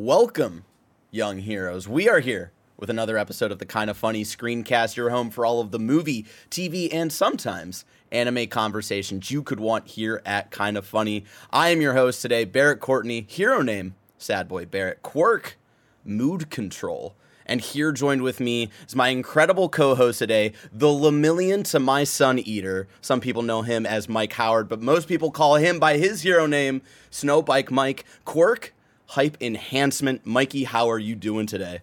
Welcome, young heroes. We are here with another episode of the Kind of Funny Screencast, your home for all of the movie, TV, and sometimes anime conversations you could want here at Kind of Funny. I am your host today, Barrett Courtney, hero name, Sad Boy Barrett, quirk, mood control. And here joined with me is my incredible co host today, the Lemillion to my Sun Eater. Some people know him as Mike Howard, but most people call him by his hero name, Snowbike Mike. Quirk, hype enhancement. Mikey, how are you doing today?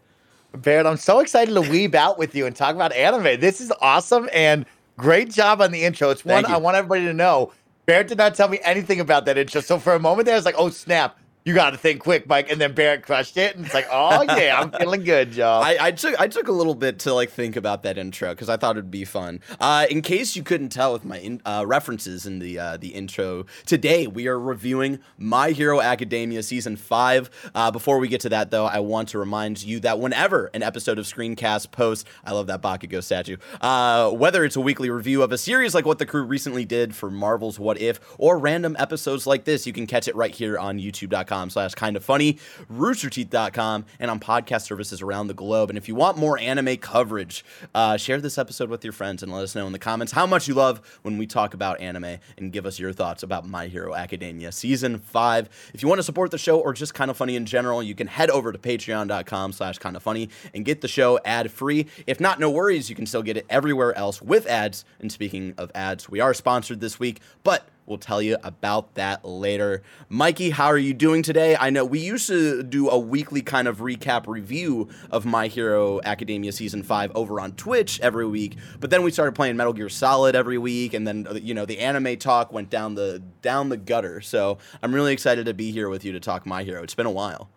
Barrett, I'm so excited to weeb out with you and talk about anime. This is awesome and great job on the intro. It's one I want everybody to know. Barrett did not tell me anything about that intro. So for a moment there, I was like, oh snap you got to think quick, Mike. And then Barrett crushed it, and it's like, oh yeah, I'm feeling good, y'all. I, I, took I took a little bit to like think about that intro because I thought it'd be fun. Uh, in case you couldn't tell with my in, uh, references in the uh, the intro, today we are reviewing My Hero Academia season five. Uh, before we get to that, though, I want to remind you that whenever an episode of Screencast posts, I love that Bakugo statue. Uh, whether it's a weekly review of a series like what the crew recently did for Marvel's What If, or random episodes like this, you can catch it right here on YouTube.com patreon.com slash kind of funny, roosterteeth.com, and on podcast services around the globe. And if you want more anime coverage, uh, share this episode with your friends and let us know in the comments how much you love when we talk about anime and give us your thoughts about My Hero Academia Season 5. If you want to support the show or just kind of funny in general, you can head over to patreon.com slash kind of funny and get the show ad free. If not, no worries, you can still get it everywhere else with ads. And speaking of ads, we are sponsored this week, but We'll tell you about that later. Mikey, how are you doing today? I know we used to do a weekly kind of recap review of My Hero Academia Season 5 over on Twitch every week, but then we started playing Metal Gear Solid every week and then you know, the anime talk went down the down the gutter. So, I'm really excited to be here with you to talk My Hero. It's been a while.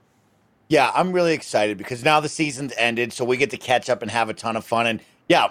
Yeah, I'm really excited because now the season's ended, so we get to catch up and have a ton of fun and yeah,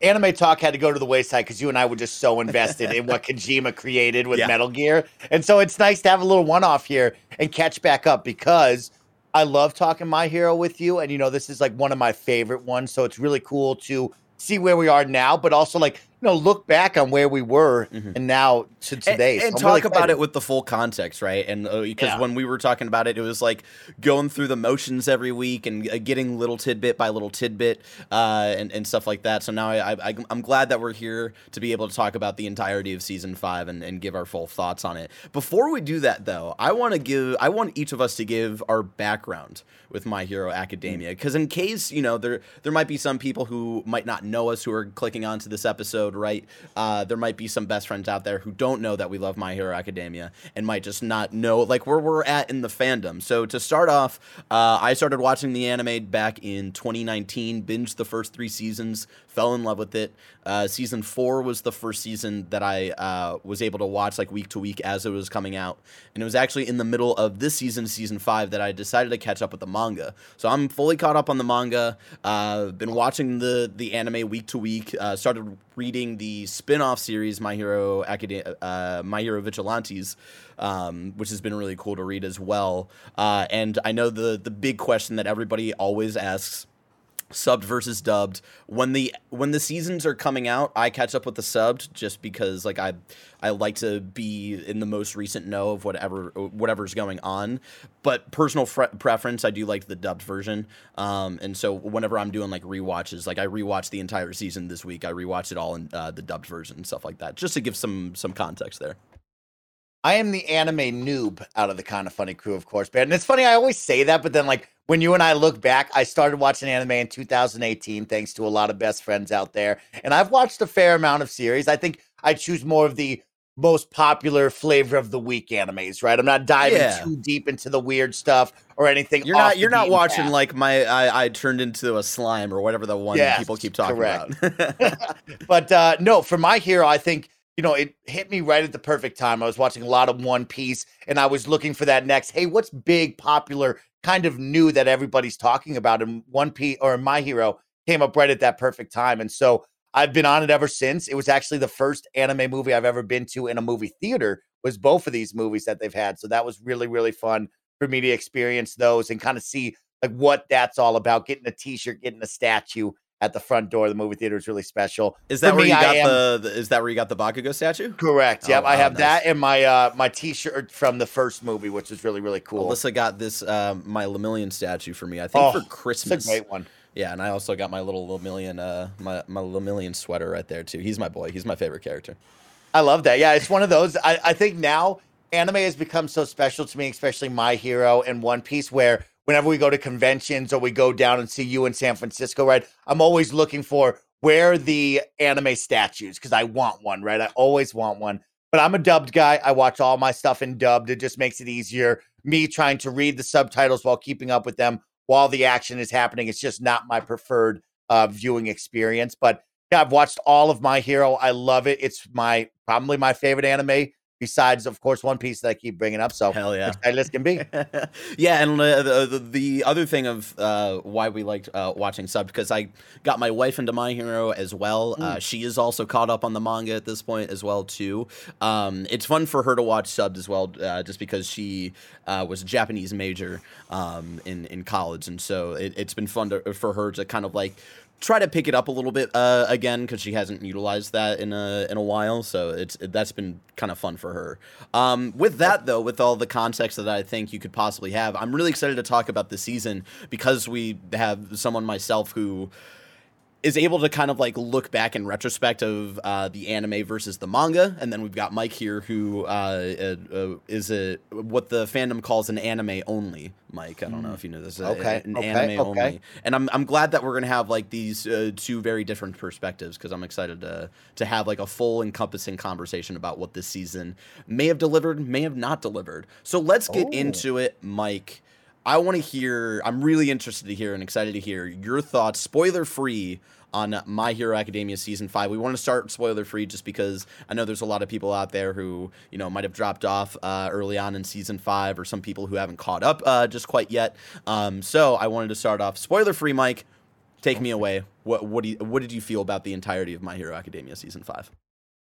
anime talk had to go to the wayside because you and I were just so invested in what Kojima created with yeah. Metal Gear. And so it's nice to have a little one off here and catch back up because I love talking My Hero with you. And, you know, this is like one of my favorite ones. So it's really cool to see where we are now, but also like you know look back on where we were mm-hmm. and now to today. and, and so talk really about it with the full context right? And uh, because yeah. when we were talking about it it was like going through the motions every week and uh, getting little tidbit by little tidbit uh, and, and stuff like that. So now I, I, i'm glad that we're here to be able to talk about the entirety of season five and, and give our full thoughts on it. Before we do that though i want to give i want each of us to give our background with my hero academia. Because in case you know there there might be some people who might not know us who are clicking onto this episode episode right, uh, there might be some best friends out there who don't know that we love My Hero Academia and might just not know like where we're at in the fandom. So to start off, uh, I started watching the anime back in 2019, binged the first three seasons, fell in love with it. Uh, season four was the first season that I uh, was able to watch like week to week as it was coming out, and it was actually in the middle of this season, season five, that I decided to catch up with the manga. So I'm fully caught up on the manga. Uh, been watching the the anime week to week. Uh, started reading the spin-off series My Hero Academia, uh, My Hero Vigilantes. Um, which has been really cool to read as well. Uh, and I know the the big question that everybody always asks subbed versus dubbed. When the when the seasons are coming out i catch up with the subbed just because like i i like to be in the most recent know of whatever whatever's going on. But personal preference i do like the dubbed version. Um and so whenever i'm doing like re-watches like i rewatch the entire season this week. I rewatch it all in uh, the dubbed version and stuff like that just to give some some context there I am the anime noob out of the kind of funny crew, of course. And it's funny, I always say that, but then like when you and I look back, I started watching anime in 2018, thanks to a lot of best friends out there. And I've watched a fair amount of series. I think I choose more of the most popular flavor of the week animes, right? I'm not diving yeah. too deep into the weird stuff or anything. You're not you're not watching path. like my I, I turned into a slime or whatever the one yes, people keep talking correct. about. but uh no, for my hero, I think you know, it hit me right at the perfect time. I was watching a lot of One Piece and I was looking for that next, hey, what's big, popular, kind of new that everybody's talking about? And One Piece or My Hero came up right at that perfect time. And so I've been on it ever since. It was actually the first anime movie I've ever been to in a movie theater was both of these movies that they've had. So that was really, really fun for me to experience those and kind of see like what that's all about, getting a t-shirt, getting a statue at the front door of the movie theater is really special. Is that For where me, you got am, the, Is that where you got the Bakugo statue? Correct. Yep, oh, I have nice. that and my uh, my T-shirt from the first movie, which is really really cool. Alyssa got this um, my Lemillion statue for me. I think oh, for Christmas. It's a great one. Yeah, and I also got my little Lemillion uh my my Lemillion sweater right there too. He's my boy. He's my favorite character. I love that. Yeah, it's one of those. I, I think now anime has become so special to me, especially My Hero and One Piece, where whenever we go to conventions or we go down and see you in San Francisco, right? I'm always looking for where the anime statues because I want one, right? I always want one. But I'm a dubbed guy. I watch all my stuff in dubbed. It just makes it easier. Me trying to read the subtitles while keeping up with them while the action is happening. It's just not my preferred uh, viewing experience. But yeah, I've watched all of My Hero. I love it. It's my probably my favorite anime besides, of course, One Piece that I keep bringing up. So hell yeah, excited as can be. yeah, and uh, the, the, the other thing of uh, why we liked uh, watching sub because I got my wife into My Hero as well. Uh, mm. she is also caught up on the manga at this point as well too. Um, it's fun for her to watch subbed as well, uh, just because she uh, was a Japanese major um, in in college, and so it, has been fun to, for her to kind of like try to pick it up a little bit uh, again because she hasn't utilized that in a in a while. So it's it, that's been kind of fun for her. Um, with that though, with all the context that I think you could possibly have, I'm really excited to talk about the season because we have someone myself who is able to kind of like look back in retrospect of uh, the anime versus the manga, and then we've got Mike here who uh, uh, uh is a what the fandom calls an anime only. Mike, I don't know mm. if you know this. Okay, an okay, anime okay. only, and I'm I'm glad that we're gonna have like these uh, two very different perspectives because I'm excited to to have like a full encompassing conversation about what this season may have delivered, may have not delivered. So let's get oh. into it, Mike. I want to hear, I'm really interested to hear and excited to hear your thoughts, spoiler free, on My Hero Academia season five. We want to start spoiler free just because I know there's a lot of people out there who, you know, might have dropped off uh, early on in season five or some people who haven't caught up uh, just quite yet. Um, so I wanted to start off spoiler free, Mike. Take me away. What what, do you, what did you feel about the entirety of My Hero Academia season five?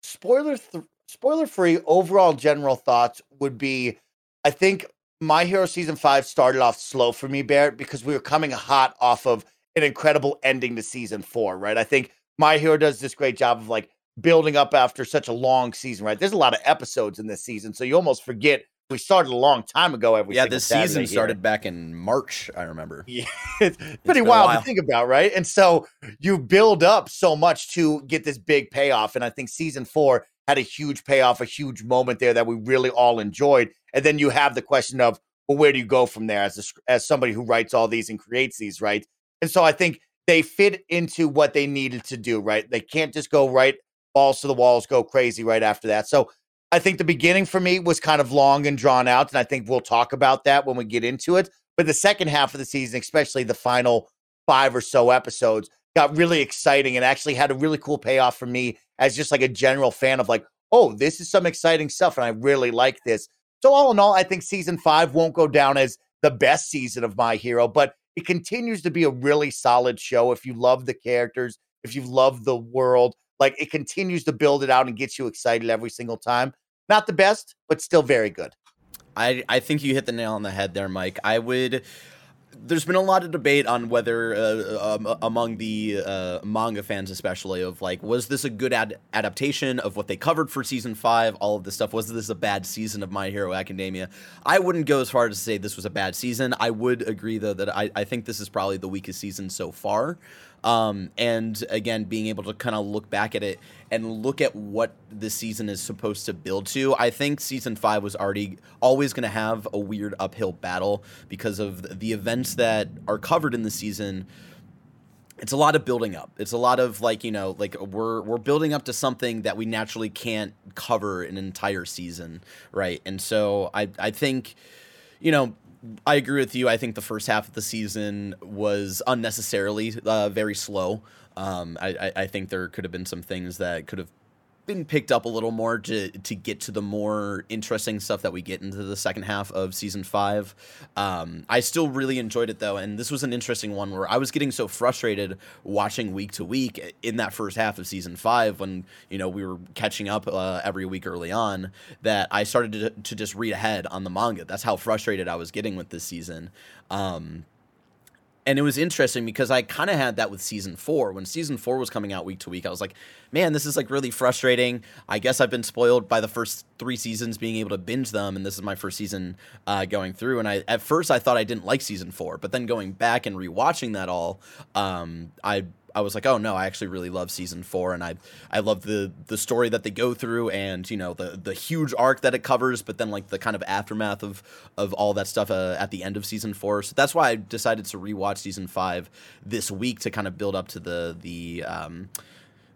Spoiler th- spoiler free. Overall, general thoughts would be, I think my Hero season five started off slow for me, Barrett, because we were coming hot off of an incredible ending to season four, right? I think My Hero does this great job of like building up after such a long season, right? There's a lot of episodes in this season, so you almost forget we started a long time ago. Every yeah, this season here. started back in March. I remember. Yeah, it's pretty it's wild to think about, right? And so you build up so much to get this big payoff, and I think season four had a huge payoff, a huge moment there that we really all enjoyed. And then you have the question of, well, where do you go from there as a, as somebody who writes all these and creates these, right? And so I think they fit into what they needed to do, right? They can't just go right balls to the walls, go crazy right after that. So I think the beginning for me was kind of long and drawn out, and I think we'll talk about that when we get into it. But the second half of the season, especially the final five or so episodes, got really exciting and actually had a really cool payoff for me as just like a general fan of like, oh, this is some exciting stuff, and I really like this. So all in all, I think season five won't go down as the best season of My Hero, but it continues to be a really solid show. If you love the characters, if you love the world, like it continues to build it out and gets you excited every single time. Not the best, but still very good. I, I think you hit the nail on the head there, Mike. I would there's been a lot of debate on whether uh, um, among the uh, manga fans especially of like was this a good ad- adaptation of what they covered for season 5 all of this stuff. Was this a bad season of my hero academia? I wouldn't go as far as to say this was a bad season. I would agree though that i, I think this is probably the weakest season so far. Um, and again, being able to kind of look back at it and look at what the season is supposed to build to, I think season five was already always going to have a weird uphill battle because of the events that are covered in the season it's a lot of building up. It's a lot of like you know like we're we're building up to something that we naturally can't cover an entire season, right? And so I I think you know I agree with you. I think the first half of the season was unnecessarily uh, very slow. Um, I, I, think there could have been some things that could have been picked up a little more to to get to the more interesting stuff that we get into the second half of season five. Um, I still really enjoyed it though, and this was an interesting one where I was getting so frustrated watching week to week in that first half of season five when you know we were catching up uh, every week early on that I started to, to just read ahead on the manga. That's how frustrated I was getting with this season. Um, and it was interesting because I kind of had that with season four. When season four was coming out week to week, I was like, man, this is like really frustrating. I guess I've been spoiled by the first three seasons being able to binge them, and this is my first season uh, going through. And I at first I thought I didn't like season four, but then going back and rewatching that all, um, I I was like, oh no, I actually really love season four, and I I love the the story that they go through, and you know the the huge arc that it covers, but then like the kind of aftermath of of all that stuff uh, at the end of season four. So that's why I decided to rewatch season five this week to kind of build up to the the. Um,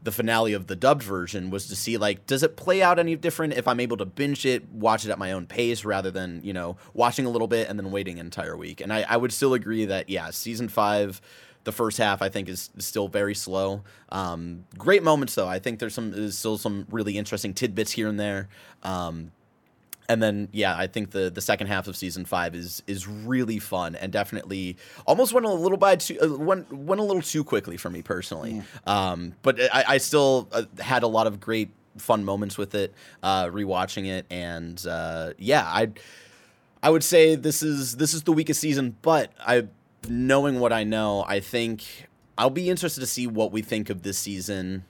the finale of the dubbed version was to see like does it play out any different if I'm able to binge it, watch it at my own pace rather than you know watching a little bit and then waiting an entire week. And I, I would still agree that yeah, season five the first half I think is, is still very slow. Um, great moments though. I think there's some there's still some really interesting tidbits here and there. Um, and then yeah, I think the the second half of season five is is really fun and definitely almost went a little by too uh, went went a little too quickly for me personally. Mm. Um, but I, I still uh, had a lot of great fun moments with it, uh, rewatching it, and uh, yeah, I I would say this is this is the weakest season, but I knowing what I know, I think I'll be interested to see what we think of this season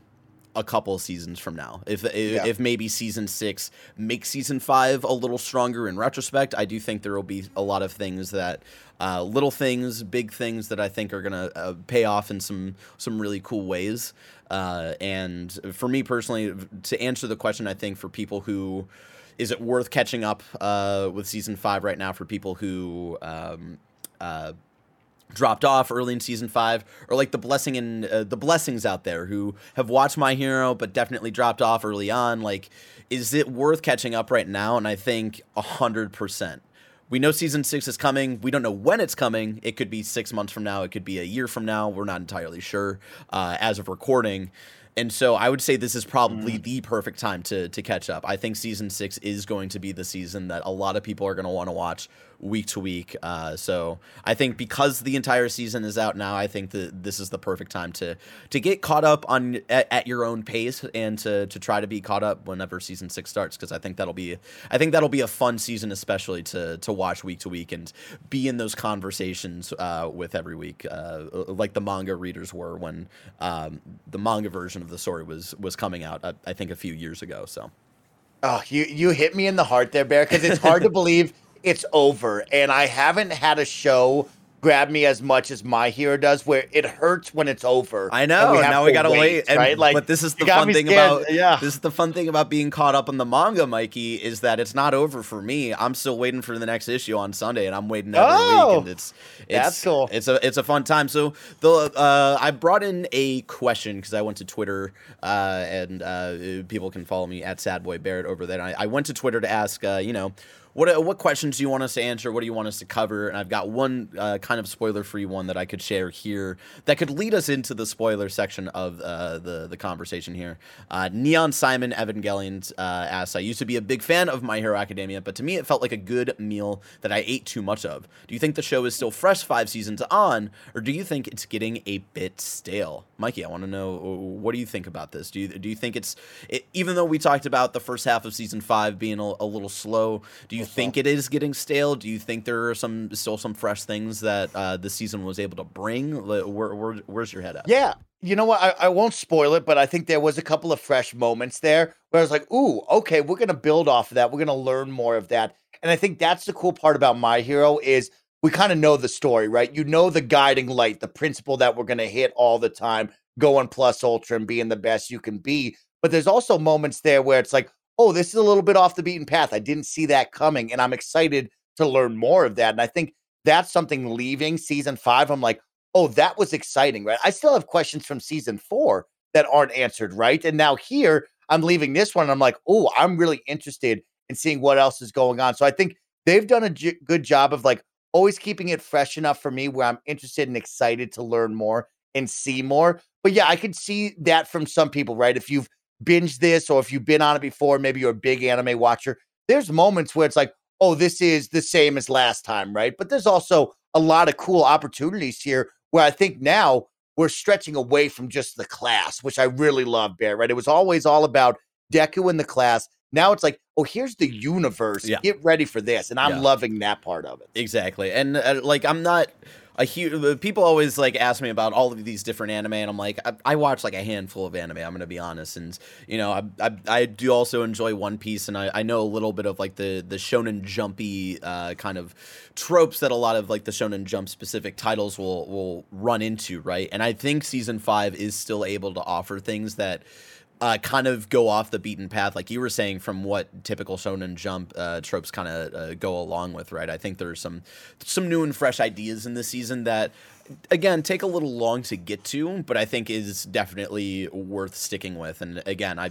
a couple seasons from now. If if, yeah. if, maybe season six makes season five a little stronger in retrospect, I do think there will be a lot of things that, uh, little things, big things that I think are gonna uh, pay off in some some really cool ways. Uh, and for me personally, to answer the question, I think for people who is it worth catching up uh, with season five right now for people who um, uh, dropped off early in season five, or like the blessing and uh, the blessings out there who have watched My Hero but definitely dropped off early on. Like, is it worth catching up right now? And I think a hundred percent. We know season six is coming. We don't know when it's coming. It could be six months from now. It could be a year from now. We're not entirely sure uh, as of recording. And so I would say this is probably mm. the perfect time to to catch up. I think season six is going to be the season that a lot of people are going to want to watch week to week. Uh, so I think because the entire season is out now, I think that this is the perfect time to to get caught up on at, at your own pace and to to try to be caught up whenever season six starts. Because I think that'll be I think that'll be a fun season, especially to to watch week to week and be in those conversations uh, with every week, uh, like the manga readers were when um, the manga version of the story was was coming out. Uh, I think a few years ago. So. Oh, you you hit me in the heart there, Bear, because it's hard to believe it's over. And I haven't had a show grab me as much as my hero does where it hurts when it's over i know we now we gotta wait, wait. And, right like but this is the fun thing scared. about yeah this is the fun thing about being caught up on the manga mikey is that it's not over for me i'm still waiting for the next issue on sunday and i'm waiting every oh, week and it's, it's that's cool it's a it's a fun time so the uh i brought in a question because i went to twitter uh and uh people can follow me at sadboy barrett over there I, I went to twitter to ask uh you know what uh, what questions do you want us to answer? What do you want us to cover? And I've got one uh, kind of spoiler free one that I could share here that could lead us into the spoiler section of uh, the the conversation here. Uh, Neon Simon Evangelion uh, asks, "I used to be a big fan of My Hero Academia, but to me it felt like a good meal that I ate too much of. Do you think the show is still fresh five seasons on, or do you think it's getting a bit stale?" Mikey, I want to know what do you think about this? Do you do you think it's it, even though we talked about the first half of season five being a, a little slow? Do you think it is getting stale? Do you think there are some still some fresh things that uh, the season was able to bring? Where, where, where's your head at? Yeah, you know what? I, I won't spoil it, but I think there was a couple of fresh moments there where I was like, "Ooh, okay, we're gonna build off of that. We're gonna learn more of that." And I think that's the cool part about My Hero is we kind of know the story, right? You know the guiding light, the principle that we're going to hit all the time, going plus ultra and being the best you can be. But there's also moments there where it's like, oh, this is a little bit off the beaten path. I didn't see that coming. And I'm excited to learn more of that. And I think that's something leaving season five. I'm like, oh, that was exciting, right? I still have questions from season four that aren't answered, right? And now here, I'm leaving this one. I'm like, oh, I'm really interested in seeing what else is going on. So I think they've done a j- good job of like always keeping it fresh enough for me where I'm interested and excited to learn more and see more. But yeah, I could see that from some people, right? If you've binged this or if you've been on it before, maybe you're a big anime watcher, there's moments where it's like, oh, this is the same as last time, right? But there's also a lot of cool opportunities here where I think now we're stretching away from just the class, which I really love, Bear, right? It was always all about Deku in the class. Now it's like, oh, here's the universe. Yeah. Get ready for this. And I'm yeah. loving that part of it. Exactly. And uh, like, I'm not a huge people always like ask me about all of these different anime and i'm like i, I watch like a handful of anime i'm gonna be honest and you know I, I, I do also enjoy one piece and I, I know a little bit of like the the shonen jumpy uh, kind of tropes that a lot of like the shonen jump specific titles will will run into right? And i think season five is still able to offer things that uh, kind of go off the beaten path, like you were saying, from what typical Shonen Jump uh, tropes kind of uh, go along with, right? I think there's some some new and fresh ideas in this season that again take a little long to get to but i think is definitely worth sticking with and again i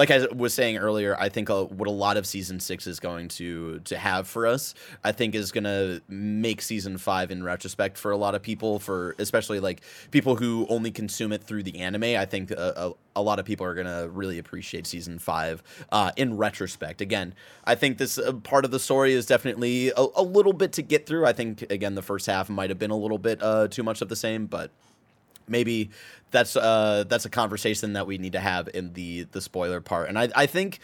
like i was saying earlier i think uh, what a lot of season six is going to to have for us i think is going to make season five in retrospect for a lot of people for especially like people who only consume it through the anime i think a, a, a lot of people are going to really appreciate season five uh, in retrospect. Again i think this uh, part of the story is definitely a, a, little bit to get through. I think again the first half might have been a little bit uh, too much of the same, but maybe that's uh that's a conversation that we need to have in the the spoiler part. And I I think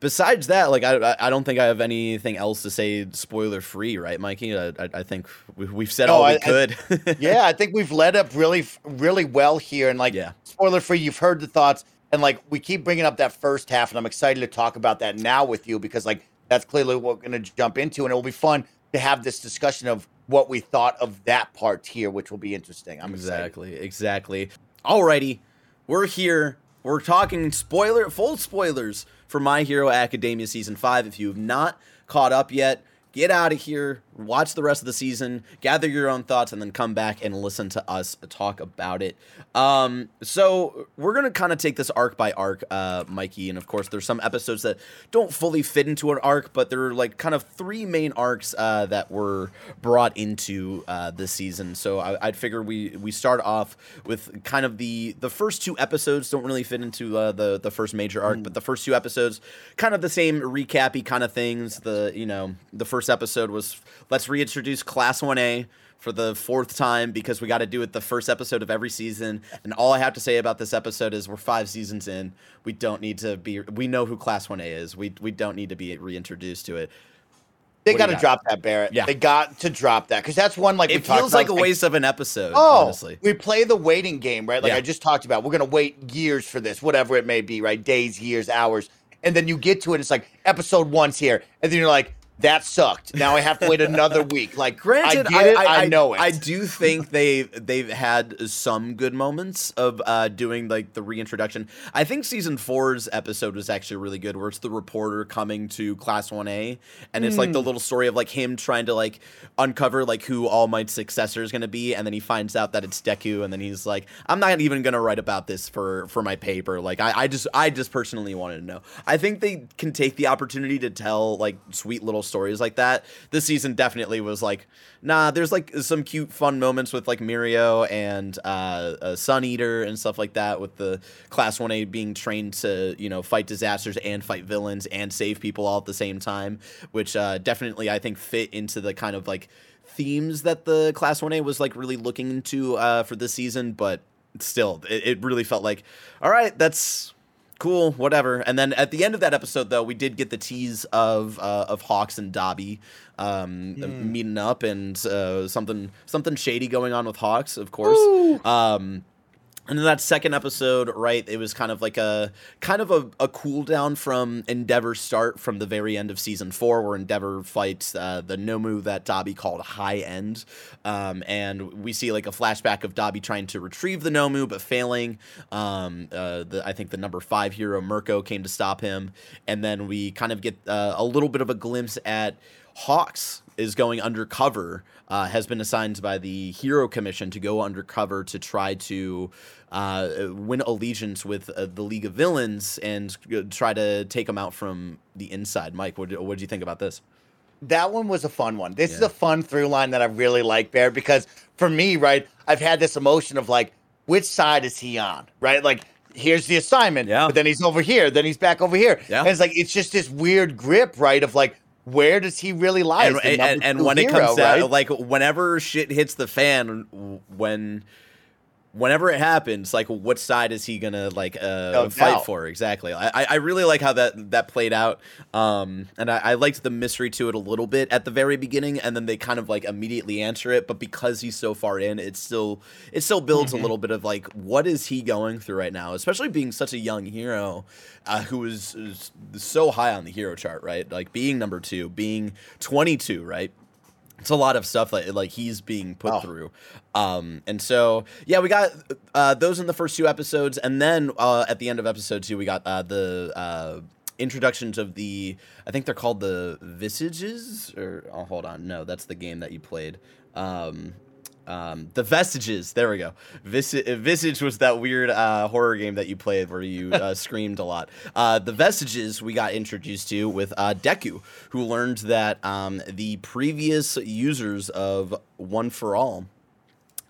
besides that, like I I don't think I have anything else to say spoiler free, right, Mikey? I I, think we've said all we I, could. I, yeah, I think we've led up really really well here, and like yeah. spoiler free. You've heard the thoughts, and like we keep bringing up that first half, and I'm excited to talk about that now with you because like that's clearly what we're going to jump into, and it will be fun to have this discussion of what we thought of that part here, which will be interesting. I'm exactly, excited. exactly. Alrighty, we're here. We're talking spoiler, full spoilers for My Hero Academia season five. If you have not caught up yet, get out of here, watch the rest of the season, gather your own thoughts, and then come back and listen to us talk about it. Um, so we're gonna kind of take this arc by arc, uh, Mikey, and of course, there's some episodes that don't fully fit into an arc, but there are like kind of three main arcs uh, that were brought into uh, this season. So I, would figure we we start off with kind of the the first two episodes don't really fit into uh, the the first major arc, mm. but the first two episodes kind of the same recappy kind of things. The you know the first episode was let's reintroduce Class 1A for the fourth time because we got to do it the first episode of every season. And all I have to say about this episode is we're five seasons in. We don't need to be. We know who Class 1A is. We we don't need to be reintroduced to it. They got to drop that, Barrett. Yeah, they got to drop that because that's one like it feels like a waste of an episode. Oh, honestly. we play the waiting game, right? Like yeah. I just talked about. We're gonna wait years for this, whatever it may be, right? Days, years, hours, and then you get to it. It's like episode one's here, and then you're like, that sucked. Now I have to wait another week. Like, granted, I, it, I, I, know it. I do think they they've had some good moments of uh, doing like the reintroduction. I think season four's episode was actually really good, where it's the reporter coming to Class One A, and it's mm. like the hmm. little story of like him trying to like uncover like who All Might's successor is going to be, and then he finds out that it's Deku, and then he's like, I'm not even going to write about this for for my paper. Like, I, I just I just personally wanted to know. I think they can take the opportunity to tell like sweet little stories like that. This season definitely was like, nah, there's like some cute, fun moments with like Mirio and uh, uh, Sun Eater and stuff like that, with the Class 1A being trained to, you know, fight disasters and fight villains and save people all at the same time, which uh, definitely I think fit into the kind of like themes that the Class 1A was like really looking into uh, for this season, but still, it, it really felt like, all right, that's cool, whatever. And then at the end of that episode, though, we did get the tease of uh, of Hawks and Dabi um, mm. meeting up, and uh, something something shady going on with Hawks, of course. Um, and in that second episode, right, it was kind of like a kind of a, a cool down from Endeavor's start from the very end of season four, where Endeavor fights uh, the Nomu that Dabi called High End, um, and we see like a flashback of Dabi trying to retrieve the Nomu but failing. Um, uh, the, I think the number five hero Mirko came to stop him, and then we kind of get uh, a little bit of a glimpse at Hawks is going undercover, uh, has been assigned by the Hero Commission to go undercover to try to uh, win allegiance with uh, the League of Villains and try to take them out from the inside. Mike, what did you think about this? That one was a fun one. This yeah. is a fun through line that I really like, Bear, because for me, right, I've had this emotion of like, which side is he on, right? Like, here's the assignment, yeah. but then he's over here, then he's back over here. Yeah. And it's like, it's just this weird grip, right, of like, where does he really lie? And, and, and when hero, it comes right? down, like whenever shit hits the fan, when whenever it happens, like what side is he gonna like uh, no fight for exactly? I, I really like how that that played out, um, and I, I, liked the mystery to it a little bit at the very beginning, and then they kind of like immediately answer it. But because he's so far in, it still it still builds mm-hmm. a little bit of like what is he going through right now, especially being such a young hero uh, who is, is so high on the hero chart, right? Like being number two, being twenty two, right? It's a lot of stuff that like he's being put oh. through um and so yeah we got uh those in the first two episodes and then uh at the end of episode two we got uh the uh introductions of the i think they're called the visages or oh hold on no that's the game that you played um um, the Vestiges. There we go. Vis- Visage was that weird uh, horror game that you played where you uh, screamed a lot. Uh, the Vestiges we got introduced to with uh, Deku, who learned that um, the previous users of One for All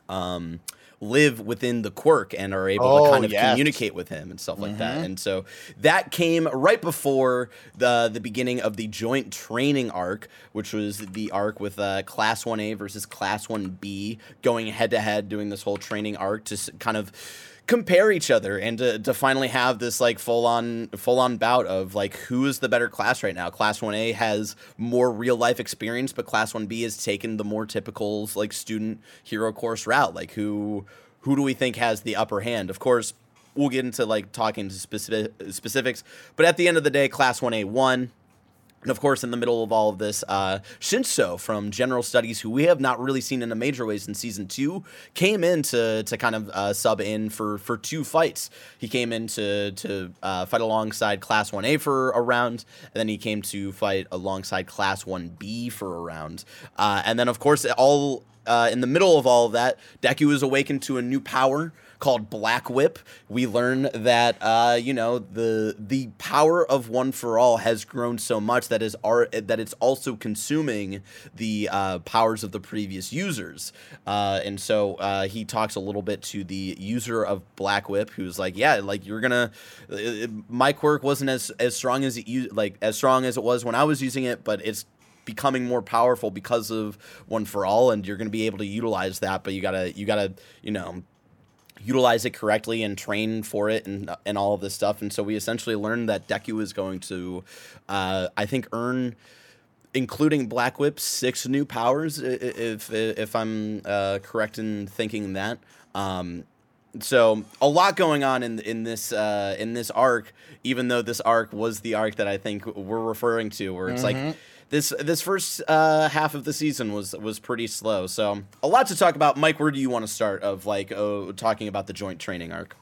um, live within the quirk and are able oh, to kind of yes. communicate with him and stuff like mm-hmm. that. And so that came right before the the beginning of the joint training arc, which was the arc with uh, Class 1A versus Class 1B going head to head, doing this whole training arc to kind of compare each other and to, to finally have this like full on full on bout of like who is the better class right now? Class 1a has more real life experience but class 1b has taken the more typical like student hero course route. Like who who do we think has the upper hand? Of course we'll get into like talking to specific specifics but at the end of the day class 1a won and of course, in the middle of all of this, uh, Shinso from General Studies, who we have not really seen in a major ways in season two, came in to, to kind of uh, sub in for, for two fights. He came in to, to uh, fight alongside Class 1A for a round, and then he came to fight alongside Class 1B for a round. Uh, and then, of course, all uh, in the middle of all of that, Deku is awakened to a new power called Black Whip. We learn that uh, you know the the power of One for All has grown so much that is our, that it's also consuming the uh, powers of the previous users. Uh, and so uh, he talks a little bit to the user of Black Whip, who's like, yeah, like you're gonna. Uh, my quirk wasn't as as strong as it like as strong as it was when I was using it, but it's becoming more powerful because of one for all and you're going to be able to utilize that but you got to you got to you know utilize it correctly and train for it and and all of this stuff. And so we essentially learned that Deku is going to, uh, I think, earn. Including Black Whip, six new powers, if if I'm uh, correct in thinking that. Um, so a lot going on in in this uh, in this arc, even though this arc was the arc that I think we're referring to, where it's mm-hmm. like this this first uh, half of the season was was pretty slow. So a lot to talk about. Mike, where do you want to start? Of like uh, talking about the joint training arc.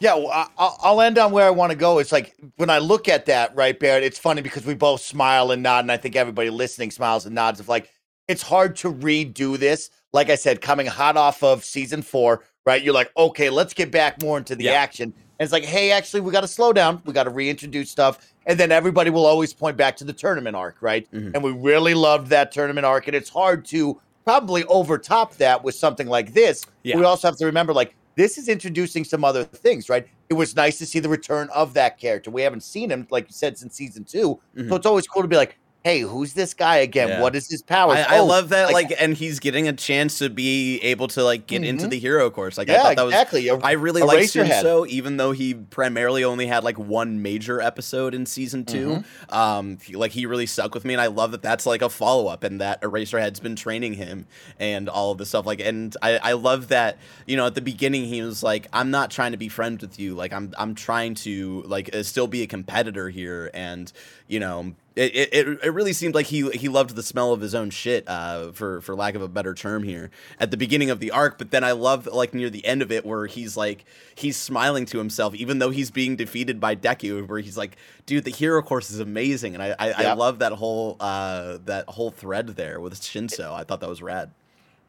Yeah, well, I'll end on where I want to go. It's like when I look at that, right, Barrett. It's funny because we both smile and nod, and I think everybody listening smiles and nods. Of like, it's hard to redo this. Like I said, coming hot off of season four, right? You're like, okay, let's get back more into the yeah. action. And it's like, hey, actually, we got to slow down. We got to reintroduce stuff. And then everybody will always point back to the tournament arc, right? Mm-hmm. And we really loved that tournament arc. And it's hard to probably overtop that with something like this. Yeah. We also have to remember, like, this is introducing some other things, right? It was nice to see the return of that character. We haven't seen him, like you said, since season 2 mm-hmm. So it's always cool to be like, hey, who's this guy again? Yeah. What is his power? I, I oh, love that, like, like, and he's getting a chance to be able to like get mm-hmm. into the hero course. Like, yeah, I thought that exactly. was. A, I really like so even though he primarily only had like one major episode in season 2 mm-hmm. Um, he, like he really stuck with me, and I love that that's like a follow up, and that Eraserhead's been training him and all of this stuff. Like, and I, I love that you know at the beginning he was like, I'm not trying to be friends with you. Like, I'm I'm trying to like uh, still be a competitor here, and you know it, it, it really seemed like he he loved the smell of his own shit, uh, for for lack of a better term here at the beginning of the arc. But then I love like near the end of it where he's like he's smiling to himself even though he's being defeated by Deku, where he's like, dude, the hero course is amazing, and I I, I love that whole uh that whole thread there with Shinso. I thought that was rad.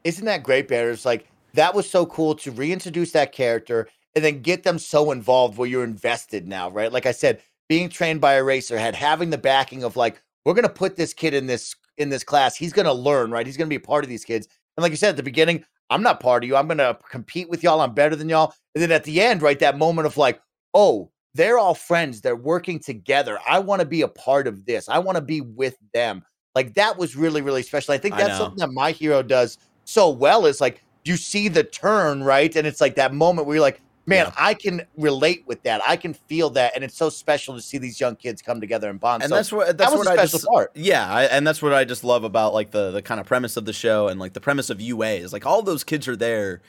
Isn't that great, Bear? It's like that was so cool to reintroduce that character and then get them so involved where you're invested now, right? Like I said being trained by Eraserhead having the backing of like, we're gonna put this kid in this in this class. He's gonna learn, right? He's gonna be a part of these kids. And like you said at the beginning, I'm not part of you. I'm gonna compete with y'all. I'm better than y'all. And then at the end, right, that moment of like, oh, they're all friends. They're working together. I want to be a part of this. I want to be with them. Like that was really, really special. I think that's I something that my hero does so well is like you see the turn, right? And it's like that moment where you're like, man, yeah. I can relate with that. I can feel that, and it's so special to see these young kids come together and bond. And so that's what that's that what I just part. yeah, I, and that's what I just love about like the the kind of premise of the show and like the premise of UA is like all those kids are there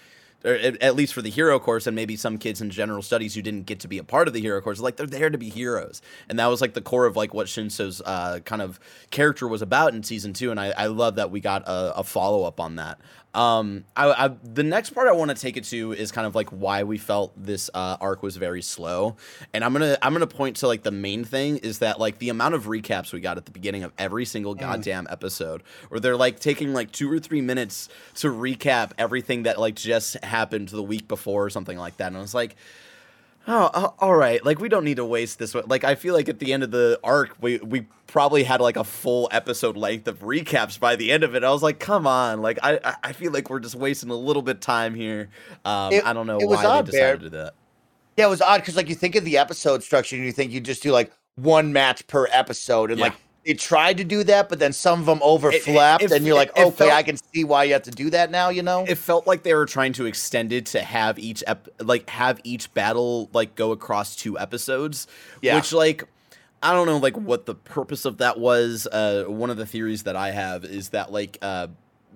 at least for the hero course and maybe some kids in general studies who didn't get to be a part of the hero course like they're there to be heroes and that was like the core of like what shinso's uh, kind of character was about in season two and i, I love that we got a, a follow-up on that um, I, I, the next part I want to take it to is kind of like why we felt this uh, arc was very slow, and I'm gonna I'm gonna point to like the main thing is that like the amount of recaps we got at the beginning of every single mm. goddamn mm. episode, where they're like taking like two or three minutes to recap everything that like just happened the week before or something like that, and I was like Oh, all right. Like we don't need to waste this. Like I feel like at the end of the arc, we we probably had like a full episode length of recaps by the end of it. I was like, come on. Like I I feel like we're just wasting a little bit time here. Um, it, I don't know It why odd, they decided Bear. to do that. Yeah, it was odd because like you think of the episode structure and you think you just do like one match per episode and yeah. like it tried to do that, but then some of them overflapped, it, it, and you're like, okay, felt, I can see why you have to do that now. You know, it felt like they were trying to extend it to have each ep- like have each battle like go across two episodes. Yeah, which like. I don't know, like what the purpose of that was. Uh, one of the theories that I have is that like uh,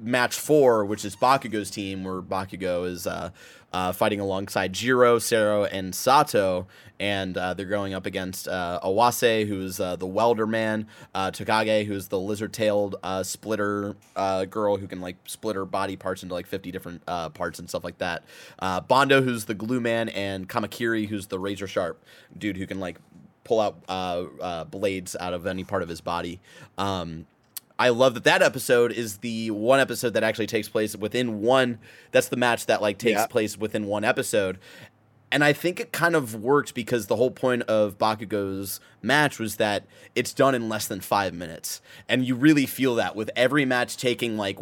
match four, which is Bakugo's team, where Bakugo is uh, uh, fighting alongside Jiro, Sero, and Sato, and uh, they're going up against uh, Awase, who's uh, the welder man, uh, Tokage, who's the lizard-tailed uh, splitter uh, girl who can like split her body parts into like 50 different parts and stuff like that. Bondo, who's the glue man, and Kamakiri, who's the razor sharp dude who can like pull out blades out of any part of his body. Um, I love that that episode is the one episode that actually takes place within one. That's the match that like takes yeah. place within one episode, and I think it kind of worked because the whole point of Bakugo's match was that it's done in less than five minutes. And you really feel that with every match taking like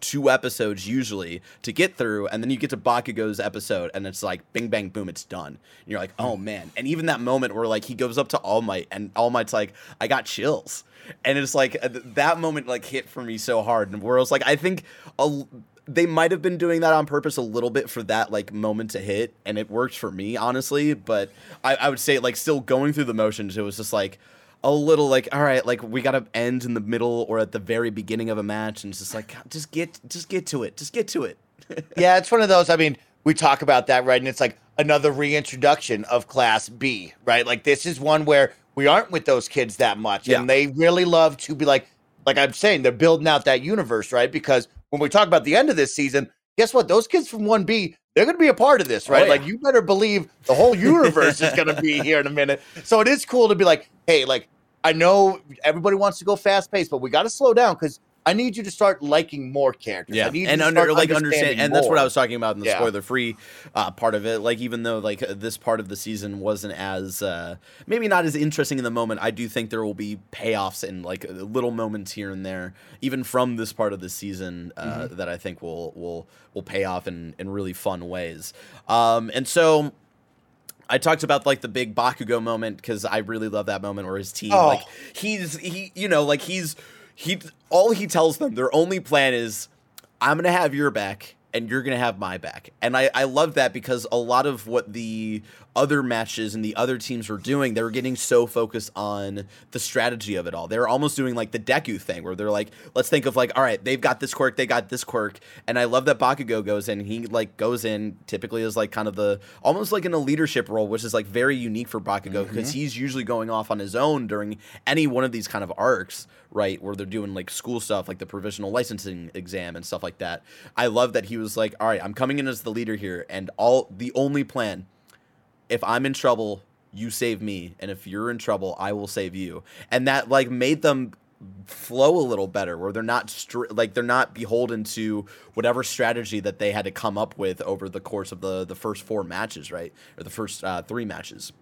two episodes usually to get through. And then you get to Bakugo's episode and it's like bing, bang, boom, it's done. And you're like, oh man. And even that moment where like he goes up to All Might and All Might's like, I got chills. And it's like uh, that moment like hit for me so hard. And where I was like, I think a they might have been doing that on purpose a little bit for that like moment to hit, and it worked for me honestly. But I, I would say like still going through the motions, it was just like a little like all right, like we gotta end in the middle or at the very beginning of a match, and it's just like just get just get to it, just get to it. yeah, it's one of those. I mean, we talk about that right, and it's like another reintroduction of Class B, right? Like this is one where we aren't with those kids that much, yeah. and they really love to be like, like I'm saying, they're building out that universe, right? Because when we talk about the end of this season, guess what? Those kids from 1B, they're going to be a part of this, oh, right? Oh, yeah. Like, you better believe the whole universe is going to be here in a minute. So it is cool to be like, hey, like, I know everybody wants to go fast paced, but we got to slow down because I need you to start liking more characters. Yeah, and under like understand, and that's what I was talking about in the yeah. spoiler free uh, part of it. Like even though like this part of the season wasn't as uh, maybe not as interesting in the moment, I do think there will be payoffs and like little moments here and there, even from this part of the season uh, mm-hmm. that I think will will will pay off in in really fun ways. Um, and so. I talked about like the big Bakugo moment because I really love that moment where his team oh. like he's he you know like he's he all he tells them their only plan is i'm gonna have your back and you're gonna have my back. And i i love that because a lot of what the other matches and the other teams were doing, they were getting so focused on the strategy of it all. They were almost doing like the Deku thing, where they're like, let's think of like, all right, they've got this quirk, they got this quirk, and I love that Bakugo goes in. He like goes in typically as like kind of the almost like in a leadership role, which is like very unique for Bakugo because mm-hmm. he's usually going off on his own during any one of these kind of arcs, right, where they're doing like school stuff, like the provisional licensing exam and stuff like that. I love that he was like, all right, I'm coming in as the leader here, and all the only plan if I'm in trouble, you save me, and if you're in trouble, I will save you. And that like made them flow a little better where they're not str- like they're not beholden to whatever strategy that they had to come up with over the course of the the first four matches right or the first uh, three matches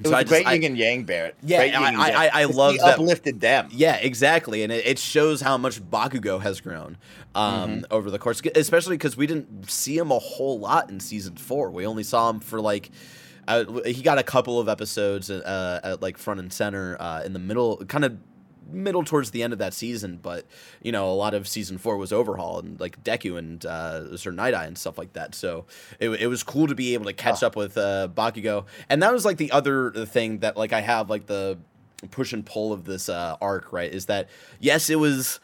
it so was I great yin and yang, Barrett. Yeah, I, I, I, I love that. Uplifted them. Yeah, exactly, and it, it, shows how much Bakugo has grown um, mm-hmm. over the course, especially because we didn't see him a whole lot in season four. We only saw him for like uh, he got a couple of episodes uh, at like front and center uh, in the middle, kind of middle towards the end of that season, but you know, a lot of season four was overhaul and like Deku and uh, Sir Night Eye and stuff like that. So it, it was cool to be able to catch oh. up with uh, Bakugo, and that was like the other thing that like I have like the push and pull of this uh, arc. Right, is that yes, it was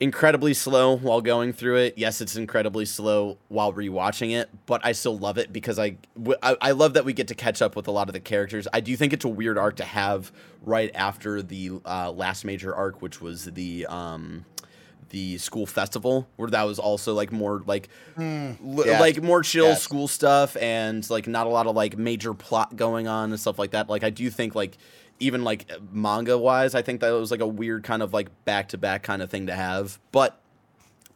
incredibly slow while going through it. Yes, it's incredibly slow while rewatching it, but I still love it because I, I, I love that we get to catch up with a lot of the characters. I do think it's a weird arc to have right after the uh, last major arc, which was the um, the school festival, where that was also like more like mm, yeah. like more chill yes. school stuff and like not a lot of like major plot going on and stuff like that. Like I do think like even like manga wise, I think that was like a weird kind of like back to back kind of thing to have. But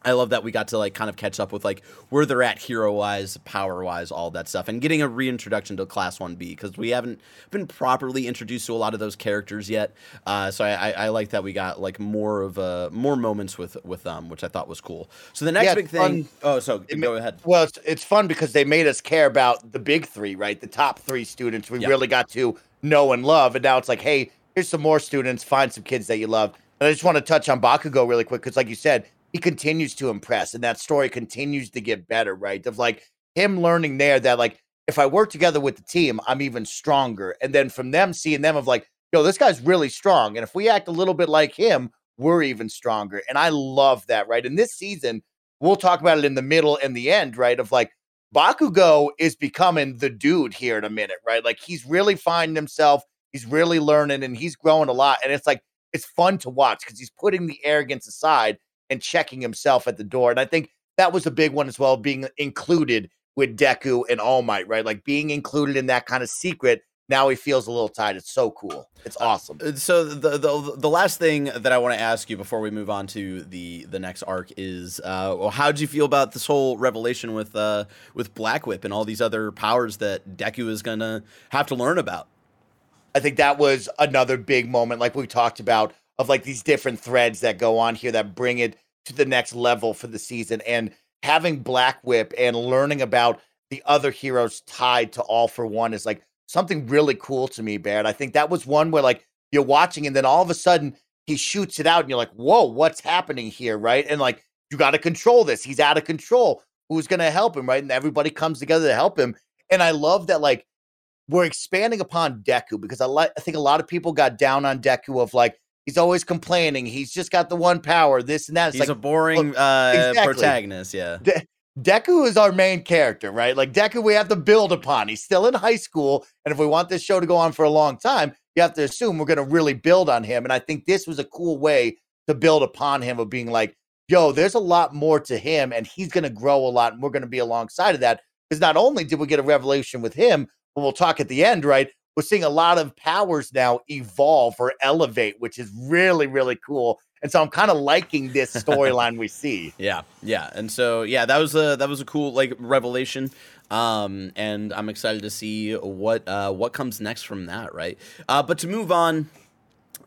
I love that we got to like kind of catch up with like where they're at hero wise, power wise, all that stuff, and getting a reintroduction to Class One B because we haven't been properly introduced to a lot of those characters yet. Uh, so I, I, I, like that we got like more of uh, more moments with with them, which I thought was cool. So the next yeah, big thing. Fun. Oh, so go ahead. Well, it's, it's fun because they made us care about the big three, right? The top three students. We really got to know and love. And now it's like, hey, here's some more students. Find some kids that you love. And I just want to touch on Bakugo really quick because, like you said, he continues to impress, and that story continues to get better. Right? Of like him learning there that like if I work together with the team, I'm even stronger. And then from them seeing them of like, yo, this guy's really strong, and if we act a little bit like him, we're even stronger. And I love that. Right? And this season, we'll talk about it in the middle and the end. Right? Of like Bakugo is becoming the dude here in a minute, right? Like he's really finding himself, he's really learning, and he's growing a lot. And it's like it's fun to watch because he's putting the arrogance aside and checking himself at the door. And I think that was a big one as well, being included with Deku and All Might, right? Like being included in that kind of secret now he feels a little tied. It's so cool. It's uh, awesome. Uh, so the the the last thing that I want to ask you before we move on to the the next arc is, uh, well, how did you feel about this whole revelation with uh with Black Whip and all these other powers that Deku is gonna have to learn about? I think that was another big moment, like we talked about, of like these different threads that go on here that bring it to the next level for the season, and having Black Whip and learning about the other heroes tied to All for One is like something really cool to me, Barrett. I think that was one where like you're watching and then all of a sudden he shoots it out and you're like, whoa, what's happening here? Right. And like, you got to control this. He's out of control. Who's going to help him? Right. And everybody comes together to help him. And I love that, like, we're expanding upon Deku because I like, I think a lot of people got down on Deku of like, he's always complaining. He's just got the one power, this and that. It's he's like, a boring look, uh, exactly. protagonist. Yeah. De- Deku is our main character, right? Like Deku, we have to build upon. He's still in high school, and if we want this show to go on for a long time, you have to assume we're going to really build on him. And I think this was a cool way to build upon him of being like, yo, there's a lot more to him, and he's going to grow a lot, and we're going to be alongside of that. Because not only did we get a revelation with him, but we'll talk at the end, right? We're seeing a lot of powers now evolve or elevate, which is really, really cool. And so I'm kind of liking this storyline we see. Yeah, yeah, and so yeah, that was a that was a cool like revelation. Um, and I'm excited to see what uh, what comes next from that, right? Uh, but to move on,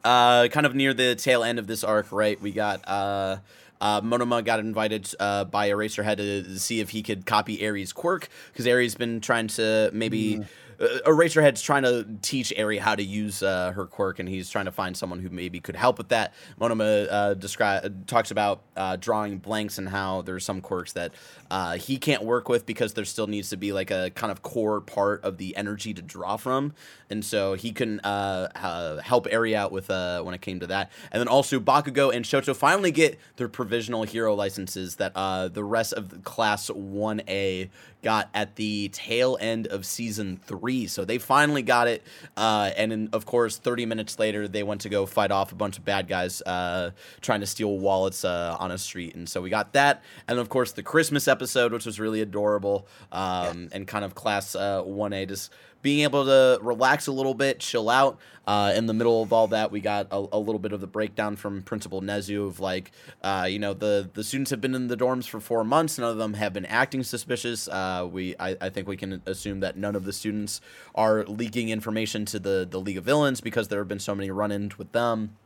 uh, kind of near the tail end of this arc, right? We got uh, uh, Monoma got invited uh, by Eraserhead to see if he could copy Eri's quirk because Eri's been trying to maybe. Mm uh, Eraserhead's trying to teach Eri how to use uh, her quirk, and he's trying to find someone who maybe could help with that. Monoma uh, describe talks about uh, drawing blanks and how there's some quirks that uh, he can't work with because there still needs to be like a kind of core part of the energy to draw from, and so he can uh, help Eri out with when it came to that. And then also Bakugo and Shoto finally get their provisional hero licenses that the rest of the class 1A got at the tail end of season three. So they finally got it. Uh, and then, of course, 30 minutes later, they went to go fight off a bunch of bad guys uh, trying to steal wallets uh, on a street. And so we got that. And of course, the Christmas episode, which was really adorable um, yeah. and kind of class 1A, uh, just being able to relax a little bit, chill out. Uh, in the middle of all that, we got a, a, little bit of the breakdown from Principal Nezu of like, uh, you know, the the students have been in the dorms for four months. None of them have been acting suspicious. Uh, we, I, I, think we can assume that none of the students are leaking information to the the League of Villains because there have been so many run-ins with them.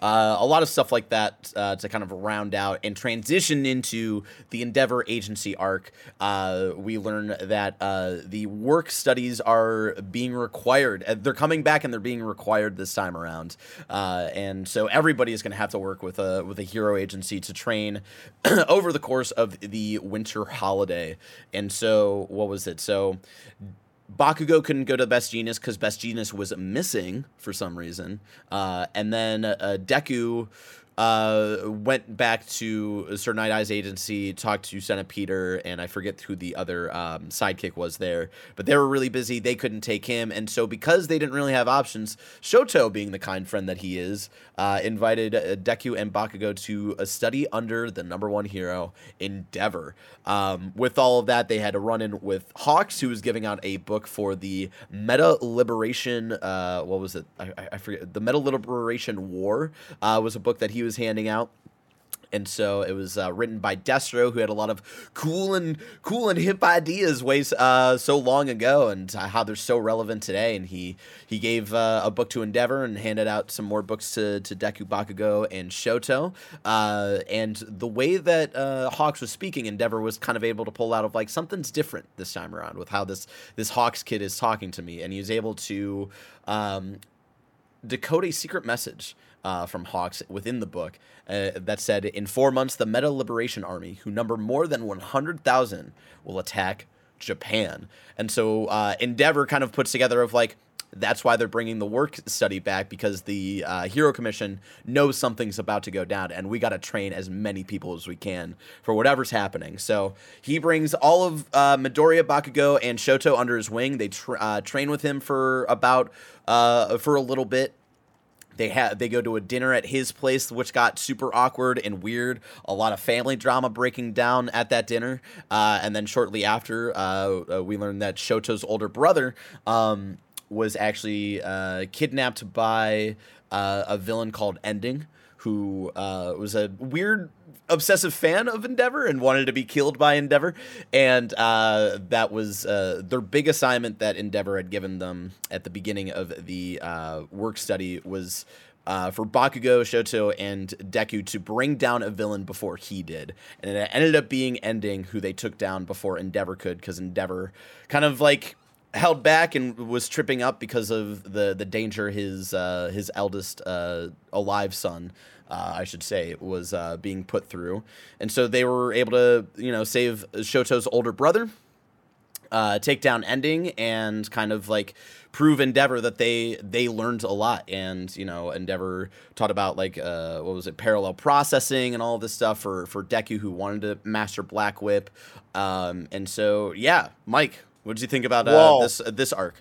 Uh, a lot of stuff like that uh, to kind of round out and transition into the Endeavor agency arc. Uh, we learn that uh, the work studies are being required. Uh, they're coming back and they're being required this time around, and so everybody is going to have to work with a with a hero agency to train over the course of the winter holiday. And so, what was it? So Bakugo couldn't go to Best Jeanist because Best Jeanist was missing for some reason. Uh, and then uh, Deku uh, went back to Sir Nighteye's agency, talked to Centipeder, and I forget who the other um, sidekick was there. But they were really busy; they couldn't take him, and so because they didn't really have options, Shoto, being the kind friend that he is, uh, invited uh, Deku and Bakugo to a study under the number one hero, Endeavor. Um, with all of that, they had to run in with Hawks, who was giving out a book for the Meta Liberation. Uh, what was it? I, I, forget. The Meta Liberation War uh, was a book that he was was handing out and so it was uh, written by Destro, who had a lot of cool and cool and hip ideas ways uh, so long ago, and how they're so relevant today. And he he gave uh, a book to Endeavor and handed out some more books to to Deku Bakugo and Shoto. Uh, and the way that uh, Hawks was speaking, Endeavor was kind of able to pull out of like something's different this time around with how this this Hawks kid is talking to me, and he was able to um, decode a secret message uh, from Hawks within the book uh, that said, In four months, the Meta Liberation Army, who number more than 100,000, will attack Japan. And so uh, Endeavor kind of puts together of like, that's why they're bringing the work study back because the uh, Hero Commission knows something's about to go down, and we got to train as many people as we can for whatever's happening. So he brings all of uh, Midoriya, Bakugo, and Shoto under his wing. They tra- uh, train with him for about uh, for a little bit, they have they go to a dinner at his place, which got super awkward and weird. A lot of family drama breaking down at that dinner, uh, and then shortly after, uh, uh, we learned that Shoto's older brother um, was actually uh, kidnapped by uh, a villain called Ending, who uh, was a weird obsessive fan of Endeavor and wanted to be killed by Endeavor. And uh, that was uh, their big assignment that Endeavor had given them at the beginning of the uh, work study was. Uh, for Bakugo, Shoto, and Deku to bring down a villain before he did. And it ended up being Ending, who they took down before Endeavor could, because Endeavor kind of like held back and was tripping up because of the the danger his uh, his eldest uh, alive son uh, I should say, was uh, being put through. And so they were able to, you know, save Shoto's older brother, uh, take down Ending, and kind of like prove Endeavor that they they learned a lot. And you know, Endeavor taught about like uh, what was it, parallel processing and all this stuff for for Deku who wanted to master Black Whip. Um, and so yeah, Mike, what did you think about uh, this this arc?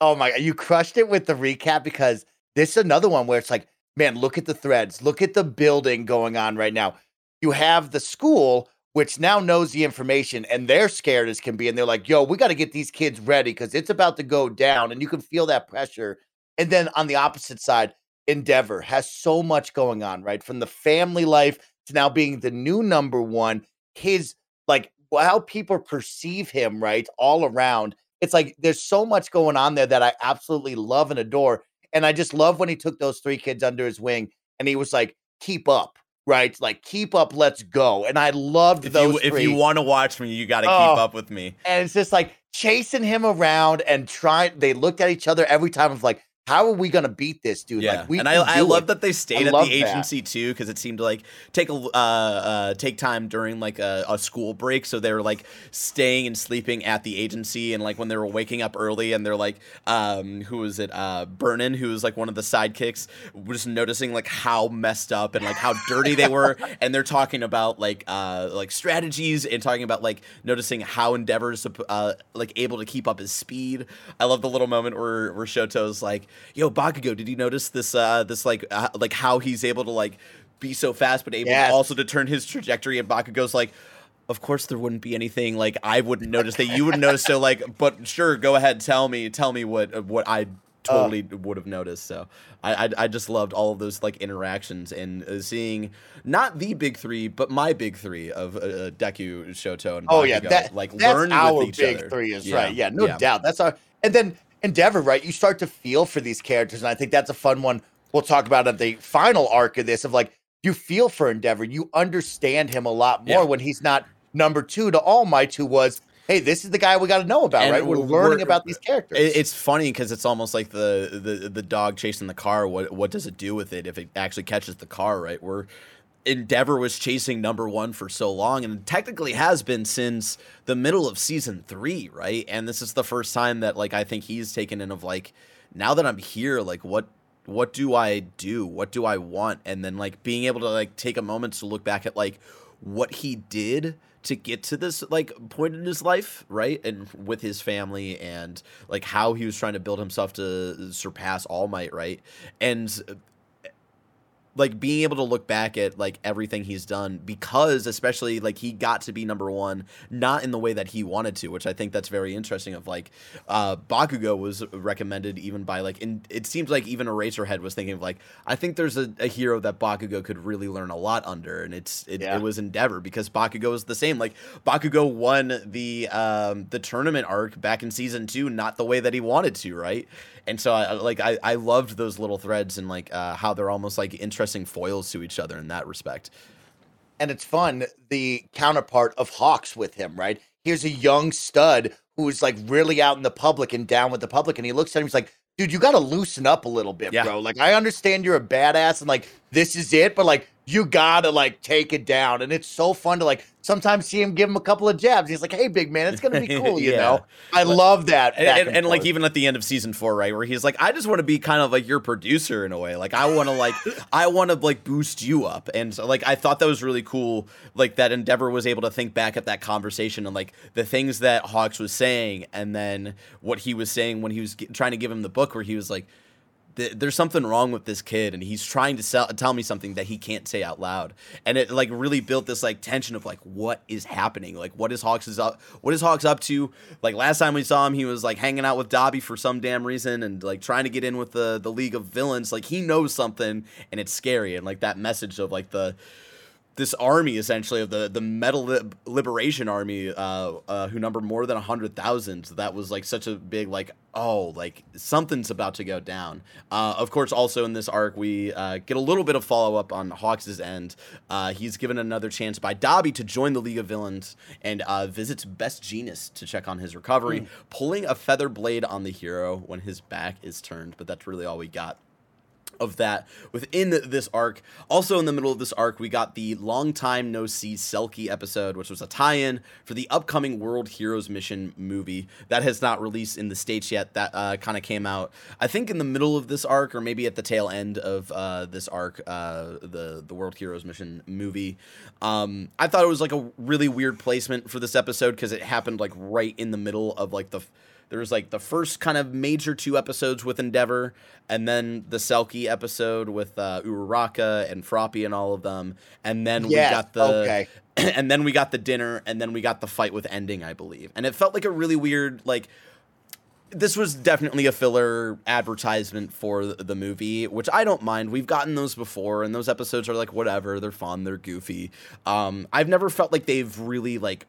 Oh my god, you crushed it with the recap because this is another one where it's like man, look at the threads, look at the building going on right now. You have the school, which now knows the information and they're scared as can be. And they're like, yo, we got to get these kids ready because it's about to go down. And you can feel that pressure. And then on the opposite side, Endeavor has so much going on, right? From the family life to now being the new number one, his like how people perceive him, right? All around. It's like there's so much going on there that I absolutely love and adore. And I just love when he took those three kids under his wing and he was like, keep up, right? Like, keep up, let's go. And I loved if those. You, if you want to watch me, you got to oh, keep up with me. And it's just like chasing him around and trying. They looked at each other every time of like, how are we gonna beat this dude? Yeah, like, we and I, I love that they stayed I at the agency that. too because it seemed like take a uh, uh, take time during like a, a, school break, so they were like staying and sleeping at the agency, and like when they were waking up early, and they're like, um, who was it? Uh, Burnin, who was like one of the sidekicks, was noticing like how messed up and like how dirty they were, and they're talking about like uh like strategies and talking about like noticing how Endeavor's uh like able to keep up his speed. I love the little moment where where Shoto's like yo Bakugo, did you notice this uh this like uh, like how he's able to like be so fast but able yes. also to turn his trajectory and Bakugo's like of course there wouldn't be anything like I wouldn't notice that you wouldn't notice so like but sure go ahead tell me tell me what what I totally uh, would have noticed so I, I, I just loved all of those like interactions and uh, seeing not the big three but my big three of uh, uh Deku Shoto and Bakugo, oh yeah that, like that's learn our with each big other. three is yeah. right yeah no yeah. doubt that's our and then Endeavor, right? You start to feel for these characters, and I think that's a fun one we'll talk about at the final arc of this of like you feel for Endeavor, you understand him a lot more yeah. when he's not number two to All Might, who was hey, this is the guy we got to know about, and right? We're, we're learning about these uh, characters. It's funny because it's almost like the, the the dog chasing the car. What what does it do with it if it actually catches the car? Right? We're Endeavor was chasing number one for so long, and technically has been since the middle of season three, right? And this is the first time that like I think he's taken in of like, now that I'm here, like what what do I do? What do I want? And then like being able to like take a moment to look back at like what he did to get to this like point in his life, right? And with his family and like how he was trying to build himself to surpass All Might, right? And like being able to look back at like everything he's done because especially like he got to be number one not in the way that he wanted to which i think that's very interesting of like uh bakugo was recommended even by like and it seems like even eraserhead was thinking of like i think there's a, a hero that bakugo could really learn a lot under and it's it, yeah. it was endeavor because bakugo is the same like bakugo won the um the tournament arc back in season two not the way that he wanted to right and so I like I, I loved those little threads and like uh, how they're almost like interesting foils to each other in that respect. And it's fun the counterpart of Hawks with him, right? Here's a young stud who's like really out in the public and down with the public, and he looks at him, he's like, dude, you got to loosen up a little bit, yeah. bro. Like, I understand you're a badass and like this is it, but like you gotta like take it down. And it's so fun to like sometimes see him give him a couple of jabs. He's like, hey, big man, it's gonna be cool, you yeah. know. I but, love that. And, and, and like even at the end of season four, right, where he's like, I just want to be kind of like your producer in a way. Like I want to like I want to like boost you up. And so, like I thought that was really cool. Like that Endeavor was able to think back at that conversation and like the things that Hawks was saying, and then what he was saying when he was trying to give him the book, where he was like there's something wrong with this kid and he's trying to sell, tell me something that he can't say out loud. And it like really built this like tension of like what is happening? Like what is hawks is up what is hawks up to? Like last time we saw him he was like hanging out with Dabi for some damn reason and like trying to get in with the the league of villains. Like he knows something and it's scary. And like that message of like the this army essentially of the the meta liberation army uh, uh, who number more than 100,000 that was like such a big like oh like something's about to go down. Uh, of course also in this arc we uh, get a little bit of follow up on Hawks' end. Uh, he's given another chance by Dabi to join the League of Villains and uh, visits Best Jeanist to check on his recovery mm. pulling a feather blade on the hero when his back is turned but that's really all we got of that within this arc. Also, in the middle of this arc, we got the long time no see Selkie episode, which was a tie-in for the upcoming World Heroes Mission movie that has not released in the states yet. That uh, kind of came out, I think, in the middle of this arc, or maybe at the tail end of uh, this arc, uh, the the World Heroes Mission movie. Um, I thought it was like a really weird placement for this episode because it happened like right in the middle of like the there was like the first kind of major two episodes with Endeavor, and then the Selkie episode with uh, Uraraka and Froppy and all of them, and then we got the okay. and then we got the dinner, and then we got the fight with ending, I believe, and it felt like a really weird like. This was definitely a filler advertisement for the movie, which I don't mind. We've gotten those before, and those episodes are like whatever. They're fun. They're goofy. Um, I've never felt like they've really like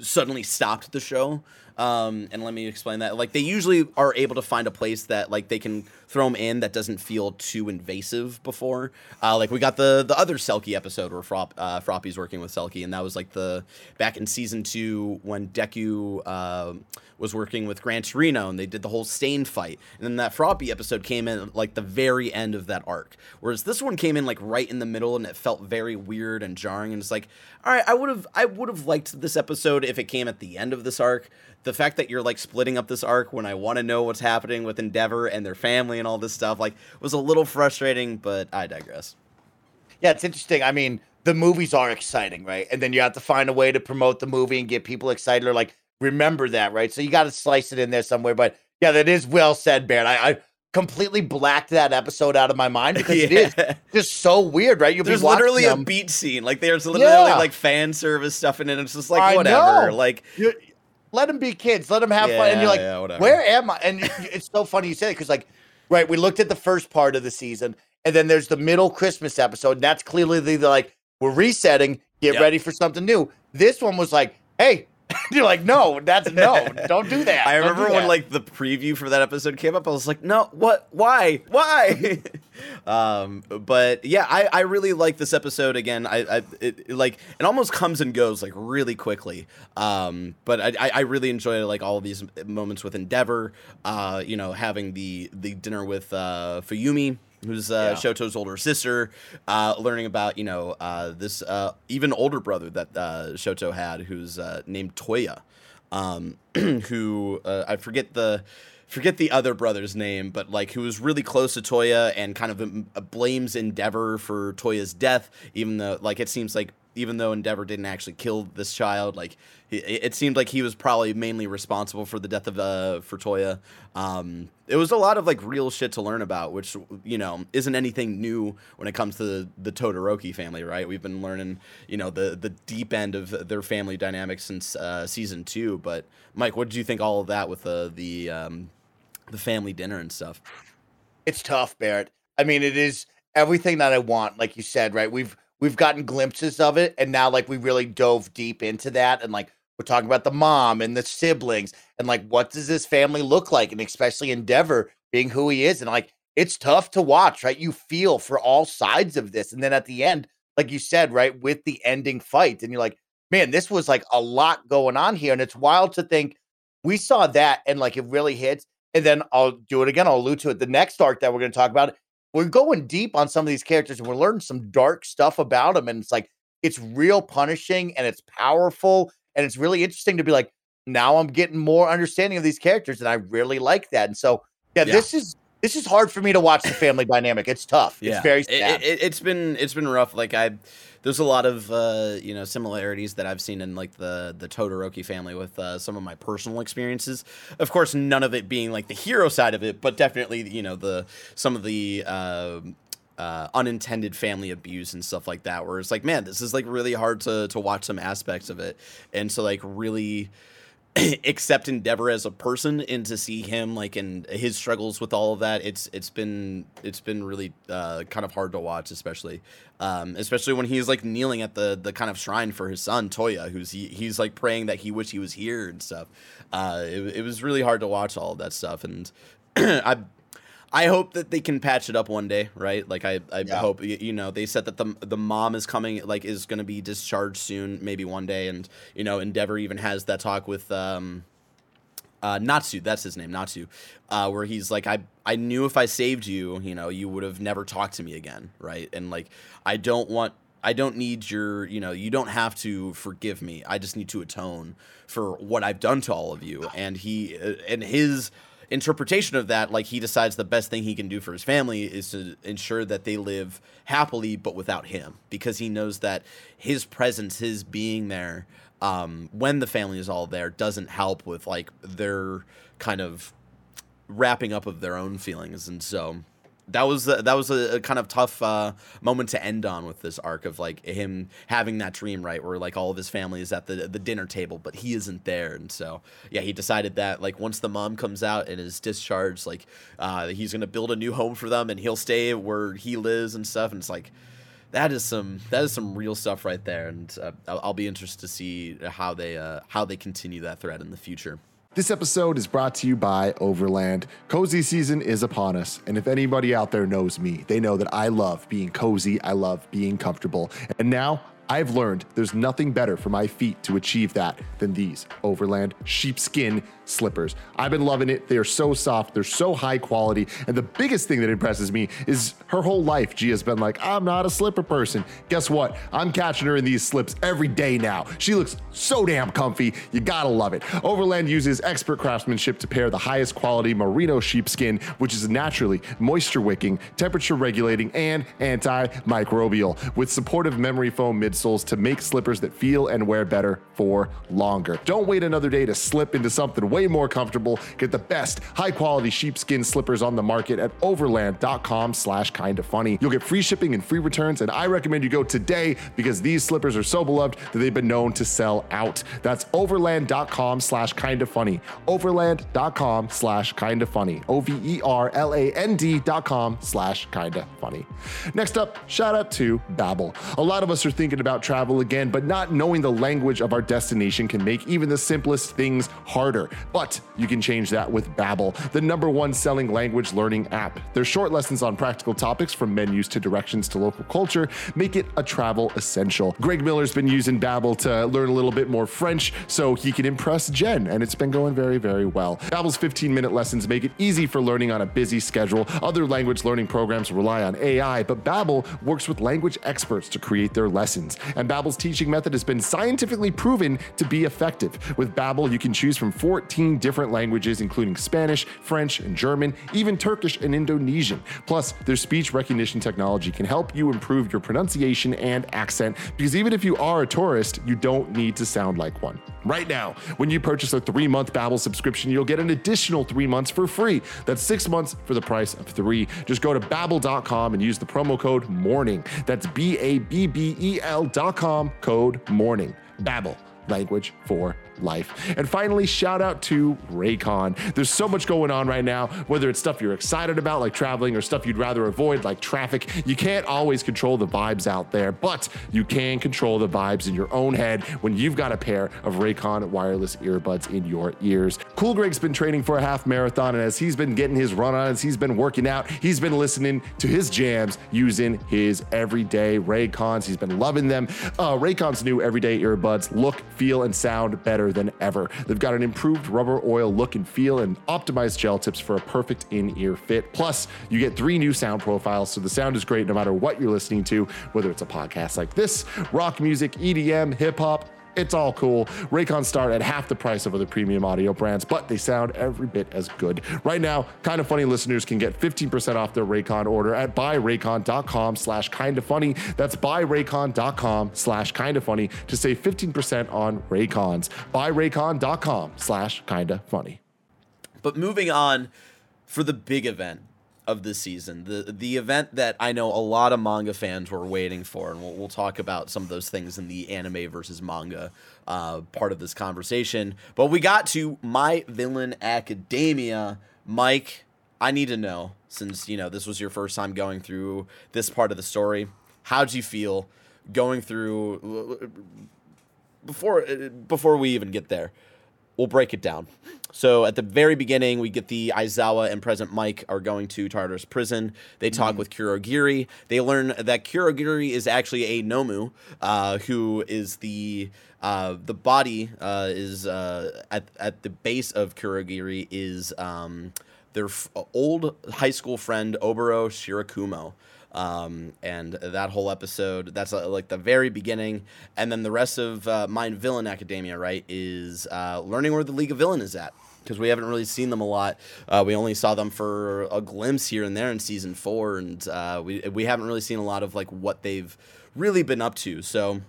suddenly stopped the show. Um, and let me explain that. Like they usually are able to find a place that like they can throw them in that doesn't feel too invasive before. Uh, like we got the the other Selkie episode where Frop, uh, Froppy's working with Selkie, and that was like the back in season two when Deku uh, was working with Gran Torino, and they did the whole Stain fight. And then that Froppy episode came in like the very end of that arc, whereas this one came in like right in the middle, and it felt very weird and jarring. And it's like, all right, I would have I would have liked this episode if it came at the end of this arc the fact that you're like splitting up this arc when I want to know what's happening with Endeavor and their family and all this stuff like was a little frustrating, but I digress. Yeah, it's interesting. I mean, the movies are exciting, right? And then you have to find a way to promote the movie and get people excited or like remember that, right? So you got to slice it in there somewhere. But yeah, that is well said, Baron. I, I completely blacked that episode out of my mind because yeah. it is just so weird, right? You'll there's literally them. a beat scene, like there's literally yeah. like fan service stuff in it. It's just like I whatever, know. like You're, let them be kids. Let them have yeah, fun. And you're like, yeah, where am I? And it's so funny you say it because, like, right, we looked at the first part of the season, and then there's the middle Christmas episode. And that's clearly the, the like, we're resetting, get yep. ready for something new. This one was like, hey, You're like, no, that's no, don't do that. I remember that. when like the preview for that episode came up, I was like, no, what, why, why? um, but yeah, I, I really like this episode again. I, I it, it, like it almost comes and goes like really quickly. Um, but I, I really enjoy like all of these moments with Endeavor. Uh, you know, having the the dinner with uh, Fuyumi who's uh, yeah. Shoto's older sister, uh, learning about you know uh, this uh, even older brother that uh, Shoto had, who's uh, named Toya, um, who I forget the forget the other brother's name, but like who was really close to Toya and kind of um, blames Endeavor for Toya's death, even though like it seems like even though Endeavor didn't actually kill this child, like it seemed like he was probably mainly responsible for the death of uh, for Toya. Um, it was a lot of like real shit to learn about, which you know isn't anything new when it comes to the, the Todoroki family, right? We've been learning you know the the deep end of their family dynamics since uh, season two. But Mike, what did you think all of that with the the um, the family dinner and stuff? It's tough, Barrett. I mean, it is everything that I want, like you said, right? We've we've gotten glimpses of it, and now like we really dove deep into that, and like we're talking about the mom and the siblings and like what does this family look like? And especially Endeavor being who he is. And like it's tough to watch, right? You feel for all sides of this. And then at the end, like you said, right, with the ending fight, and you're like, man, this was like a lot going on here. And it's wild to think we saw that and like it really hits. And then I'll do it again. I'll allude to it. The next arc that we're going to talk about, we're going deep on some of these characters and we're learning some dark stuff about them. And it's like, it's real punishing and it's powerful and it's really interesting to be like, now I'm getting more understanding of these characters, and I really like that. And so, yeah, yeah. this is this is hard for me to watch the family dynamic. It's tough. Yeah. It's very sad. It, it, been it's been rough. Like I, there's a lot of uh, you know similarities that I've seen in like the the Todoroki family with uh, some of my personal experiences. Of course, none of it being like the hero side of it, but definitely you know the some of the uh, uh, unintended family abuse and stuff like that where it's like man this is like really hard to to watch some aspects of it and to like really accept endeavor as a person and to see him like in his struggles with all of that it's it's been it's been really uh, kind of hard to watch especially um, especially when he's like kneeling at the the kind of shrine for his son toya who's he, he's like praying that he wish he was here and stuff. Uh, it, it was really hard to watch all of that stuff and i I hope that they can patch it up one day, right? Like I, I yeah. hope you know they said that the the mom is coming, like is going to be discharged soon, maybe one day, and you know Endeavor even has that talk with um, uh, Natsu, that's his name, Natsu, uh, where he's like, I I knew if I saved you, you know, you would have never talked to me again, right? And like I don't want I don't need your, you know, you don't have to forgive me. I just need to atone for what I've done to all of you. And he uh, and his interpretation of that, like he decides the best thing he can do for his family is to ensure that they live happily, but without him, because he knows that his presence, his being there, um, when the family is all there, doesn't help with like their kind of wrapping up of their own feelings, and so that was that was a, a kind of tough uh, moment to end on with this arc of like him having that dream right where like all of his family is at the the dinner table but he isn't there. And so yeah he decided that like once the mom comes out and is discharged like uh, he's gonna build a new home for them and he'll stay where he lives and stuff. And it's like that is some that is some real stuff right there. And uh, I'll, I'll, be interested to see how they uh, how they continue that thread in the future. This episode is brought to you by Overland. Cozy season is upon us, and if anybody out there knows me, they know that I love being cozy, I love being comfortable. And now I've learned there's nothing better for my feet to achieve that than these Overland sheepskin slippers. I've been loving it. They are so soft, they're so high quality. And the biggest thing that impresses me is her whole life, Gia's been like, I'm not a slipper person. Guess what? I'm catching her in these slips every day now. She looks so damn comfy. You gotta love it. Overland uses expert craftsmanship to pair the highest quality merino sheepskin, which is naturally moisture wicking, temperature regulating, and antimicrobial, with supportive memory foam midsoles to make slippers that feel and wear better for longer. Don't wait another day to slip into something way more comfortable. Get the best high quality sheepskin slippers on the market at overland.com slash kinda funny. You'll get free shipping and free returns, and I recommend you go today because these slippers are so beloved that they've been known to sell out. That's overland.com slash kinda funny. Overland.com slash kinda funny. O-V-E-R-L-A-N-D dot com slash kinda funny. Next up, shout out to Babbel. A lot of us are thinking about about travel again, but not knowing the language of our destination can make even the simplest things harder. But you can change that with Babbel, the number one selling language learning app. Their short lessons on practical topics from menus to directions to local culture make it a travel essential. Greg Miller's been using Babbel to learn a little bit more French so he can impress Jen, and it's been going very, very well. Babbel's 15-minute lessons make it easy for learning on a busy schedule. Other language learning programs rely on AI, but Babbel works with language experts to create their lessons. And Babbel's teaching method has been scientifically proven to be effective. With Babbel, you can choose from 14 different languages including Spanish, French, and German, even Turkish and Indonesian. Plus, their speech recognition technology can help you improve your pronunciation and accent because even if you are a tourist, you don't need to sound like one. Right now, when you purchase a 3-month Babbel subscription, you'll get an additional 3 months for free. That's 6 months for the price of 3. Just go to babbel.com and use the promo code MORNING. That's B A B B E L.com code MORNING. Babbel, language for life. And finally, shout out to Raycon. There's so much going on right now, whether it's stuff you're excited about, like traveling, or stuff you'd rather avoid, like traffic. You can't always control the vibes out there, but you can control the vibes in your own head when you've got a pair of Raycon wireless earbuds in your ears. Cool Greg's been training for a half marathon, and as he's been getting his run on, as he's been working out, he's been listening to his jams using his everyday Raycons. He's been loving them. Uh, Raycon's new everyday earbuds look, feel, and sound better than ever. They've got an improved rubber oil look and feel and optimized gel tips for a perfect in ear fit. Plus, you get three new sound profiles, so the sound is great no matter what you're listening to, whether it's a podcast like this, rock music, EDM, hip hop it's all cool. Raycons start at half the price of other premium audio brands, but they sound every bit as good. Right now, Kinda Funny listeners can get 15% off their Raycon order at buyraycon.com slash kinda funny. That's buyraycon.com slash kinda funny to save 15% on Raycons. Buyraycon.com slash kinda funny. But moving on for the big event, of the season, the the event that I know a lot of manga fans were waiting for, and we'll, we'll talk about some of those things in the anime versus manga uh, part of this conversation. But we got to My Villain Academia, Mike. I need to know since you know this was your first time going through this part of the story. How'd you feel going through before before we even get there? we'll break it down. So at the very beginning, we get the Aizawa and Present Mike are going to Tartarus prison. They talk mm with Kurogiri. They learn that Kurogiri is actually a Nomu, uh, who is the uh, the body uh, is uh, at at the base of Kurogiri is um, their f- old high school friend Oboro Shirakumo. Um, and that whole episode, that's uh, like the very beginning. And then the rest of uh, My Villain Academia, right, is uh, learning where the League of Villain is at. Because we haven't really seen them a lot. Uh, we only saw them for a glimpse here and there in season four, and uh, we we haven't really seen a lot of like what they've really been up to. So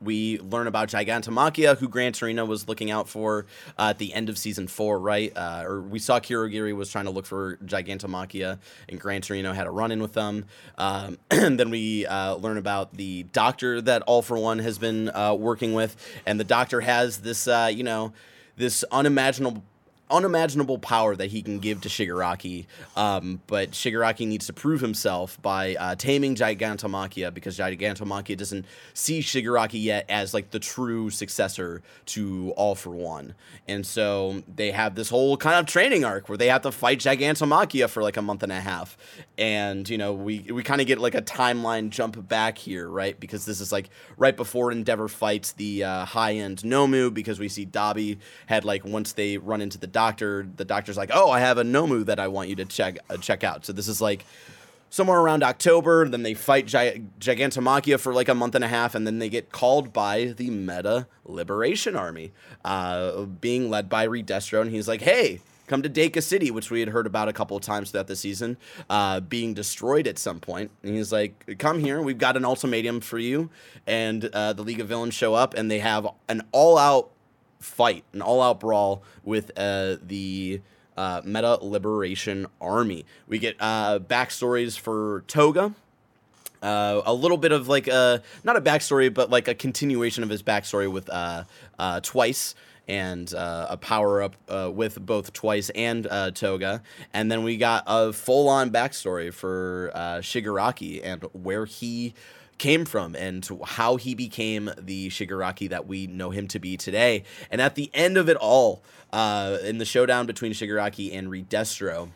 we learn about Gigantomachia, who Gran Torino was looking out for uh, at the end of season four, right? Uh, or we saw Kurogiri was trying to look for Gigantomachia, and Gran Torino had a run in with them. Um, and then we uh, learn about the doctor that All for One has been uh, working with, and the doctor has this, uh, you know, this unimaginable unimaginable power that he can give to Shigaraki. Um, but Shigaraki needs to prove himself by uh, taming Gigantomachia because Gigantomachia doesn't see Shigaraki yet as like the true successor to All for One. And so they have this whole kind of training arc where they have to fight Gigantomachia for like a month and a half. And, you know, we, we kind of get like a timeline jump back here, right? Because this is like right before Endeavor fights the uh, high end Nomu because we see Dabi had like once they run into the doctor, the doctor's like, "Oh, I have a Nomu that I want you to check uh, check out." So this is like somewhere around October. Then they fight Gi- Gigantomachia for like a month and a half, and then they get called by the Meta Liberation Army, uh, being led by Redestro, and he's like, "Hey." Come to Deika City, which we had heard about a couple of times throughout the season, uh, being destroyed at some point. And he's like, "Come here. We've got an ultimatum for you." And uh, the League of Villains show up, and they have an all-out fight, an all out brawl with uh, the uh, Meta Liberation Army. We get uh, backstories for Toga. Uh, a little bit of like a not a backstory, but like a continuation of his backstory with uh, uh, Twice and uh, a power up uh, with both Twice and uh, Toga. And then we got a full on backstory for uh, Shigaraki and where he came from and how he became the Shigaraki that we know him to be today. And at the end of it all, uh, in the showdown between Shigaraki and Redestro,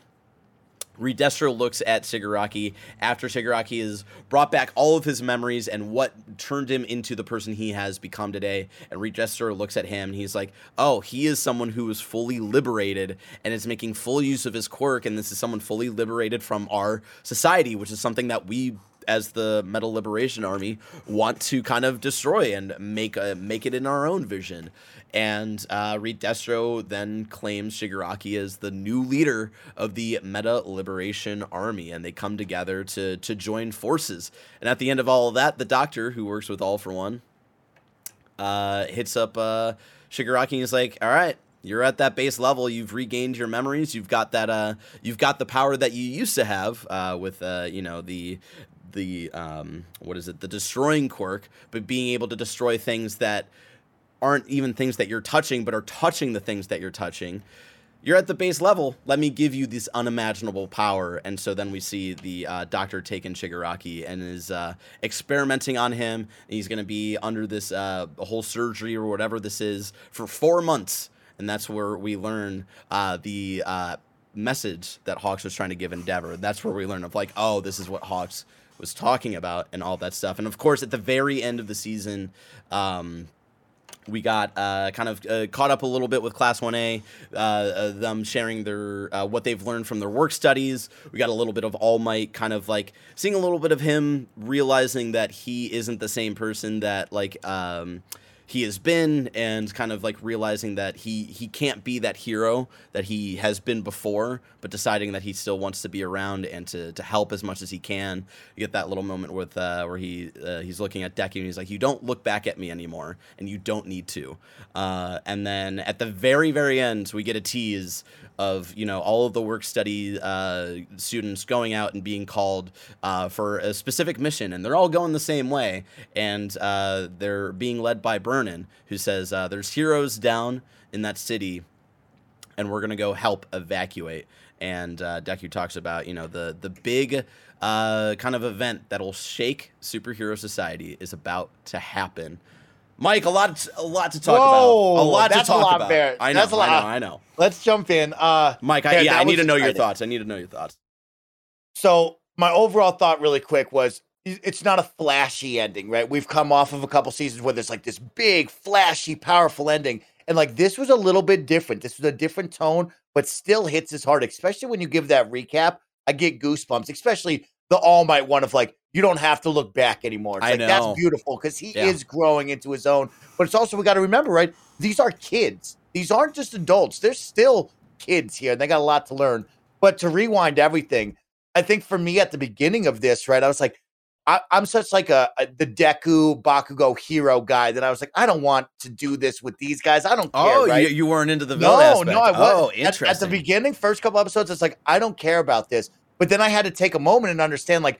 Redestro looks at Shigaraki after Shigaraki has brought back all of his memories and what turned him into the person he has become today. And Redestro looks at him and he's like, oh, he is someone who is fully liberated and is making full use of his quirk. And this is someone fully liberated from our society, which is something that we as the Meta Liberation Army want to kind of destroy and make a, make it in our own vision. And uh, Redestro then claims Shigaraki as the new leader of the Meta Liberation Army, and they come together to to join forces. And at the end of all of that, the Doctor, who works with All for One, uh, hits up uh, Shigaraki and is like, "All right, you're at that base level. You've regained your memories. You've got that. Uh, you've got the power that you used to have uh, with, uh, you know, the the um, what is it? The destroying quirk, but being able to destroy things that aren't even things that you're touching, but are touching the things that you're touching. You're at the base level. Let me give you this unimaginable power. And so then we see the uh, doctor taking Shigaraki and is uh, experimenting on him. He's going to be under this uh, whole surgery or whatever this is for four months. And that's where we learn uh, the uh, message that Hawks was trying to give Endeavor. That's where we learn of like, oh, this is what Hawks was talking about and all that stuff. And of course, at the very end of the season, um, we got uh, kind of uh, caught up a little bit with Class 1A, uh, uh, them sharing their uh, what they've learned from their work studies. We got a little bit of All Might, kind of like seeing a little bit of him realizing that he isn't the same person that like. Um, he has been and kind of like realizing that he he can't be that hero that he has been before but deciding that he still wants to be around and to, to help as much as he can. You get that little moment with uh, where he uh, he's looking at Deku and he's like you don't look back at me anymore and you don't need to. Uh, and then at the very very end we get a tease of you know all of the work study uh, students going out and being called uh, for a specific mission, and they're all going the same way, and uh, they're being led by Burnin, who says uh, there's heroes down in that city, and we're gonna go help evacuate. And uh, Deku talks about you know the the big uh, kind of event that'll shake superhero society is about to happen. Mike, a lot, a lot to talk Whoa, about. A lot to talk lot, about. Bear. I know, that's a lot. I know, I know. Let's jump in. Uh, Mike, I, yeah, I need to know exciting. your thoughts. I need to know your thoughts. So, my overall thought, really quick, was it's not a flashy ending, right? We've come off of a couple seasons where there's like this big, flashy, powerful ending, and like this was a little bit different. This was a different tone, but still hits as hard. Especially when you give that recap, I get goosebumps. Especially the All Might one of like, you don't have to look back anymore. It's I like know. that's beautiful because he yeah. is growing into his own. But it's also we got to remember, right? These are kids. These aren't just adults. They're still kids here, and they got a lot to learn. But to rewind everything, I think for me at the beginning of this, right, I was like, I, am such like a, a, the Deku Bakugo hero guy that I was like, I don't want to do this with these guys. I don't care. Oh, right? you, you weren't into the villain no, aspect. No, I was. Oh, interesting. At, at the beginning, first couple episodes, it's like I don't care about this. But then I had to take a moment and understand, like,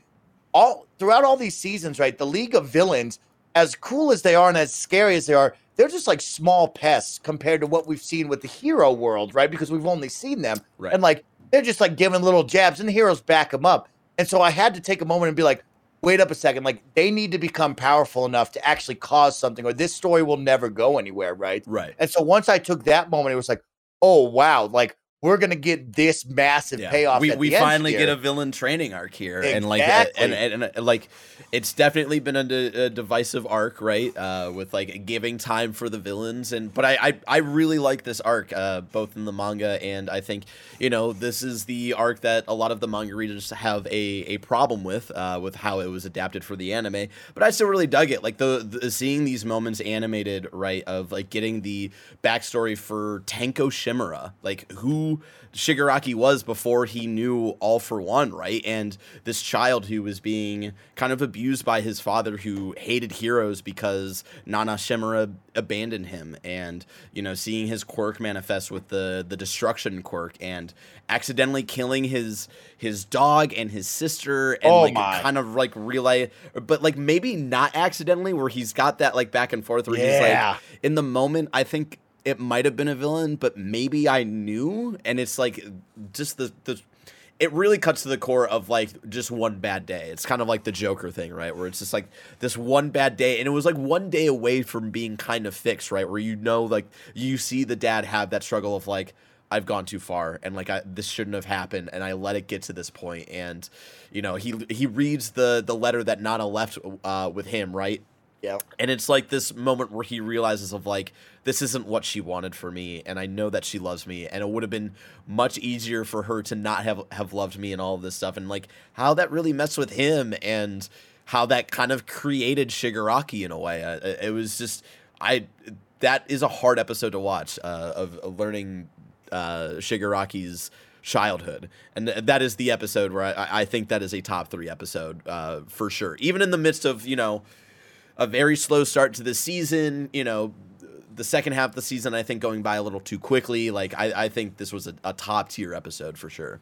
all throughout all these seasons, right? The League of Villains, as cool as they are and as scary as they are, they're just like small pests compared to what we've seen with the hero world, right? Because we've only seen them, right. and like they're just like giving little jabs, and the heroes back them up. And so I had to take a moment and be like, wait up a second, like they need to become powerful enough to actually cause something, or this story will never go anywhere, right? Right. And so once I took that moment, it was like, oh wow, like we're gonna get this massive yeah. payoff. We, we finally get a villain training arc here, exactly. and like and, and, and, like it's definitely been a, a divisive arc, right? Uh, with like giving time for the villains, and but I I, I really like this arc, uh, both in the manga and I think you know this is the arc that a lot of the manga readers have a a problem with, uh, with how it was adapted for the anime. But I still really dug it, like the, the seeing these moments animated, right? Of like getting the backstory for Tenko Shimura, like who Shigaraki was before he knew All for One, right? And this child who was being kind of abused by his father who hated heroes because Nana Shimura abandoned him and, you know, seeing his quirk manifest with the the destruction quirk and accidentally killing his his dog and his sister and oh like my. kind of like relay but like maybe not accidentally where he's got that like back and forth where yeah. he's like in the moment I think it might have been a villain, but maybe I knew. And it's like just the the it really cuts to the core of like just one bad day. It's kind of like the Joker thing, right? Where it's just like this one bad day, and it was like one day away from being kind of fixed, right? Where you know, like you see the dad have that struggle of like I've gone too far, and like I, this shouldn't have happened, and I let it get to this point, and you know he he reads the the letter that Nana left uh, with him, right? Yeah. And it's like this moment where he realizes of like this isn't what she wanted for me and I know that she loves me and it would have been much easier for her to not have have loved me and all of this stuff and like how that really messed with him and how that kind of created Shigaraki in a way. it was just I that is a hard episode to watch uh, of, of, learning uh, Shigaraki's childhood. And that is the episode where I, I think that is a top three episode uh, for sure. Even in the midst of, you know, a very slow start to the season. You know, the second half of the season, I think, going by a little too quickly. Like, I, I think this was a, a top tier episode for sure.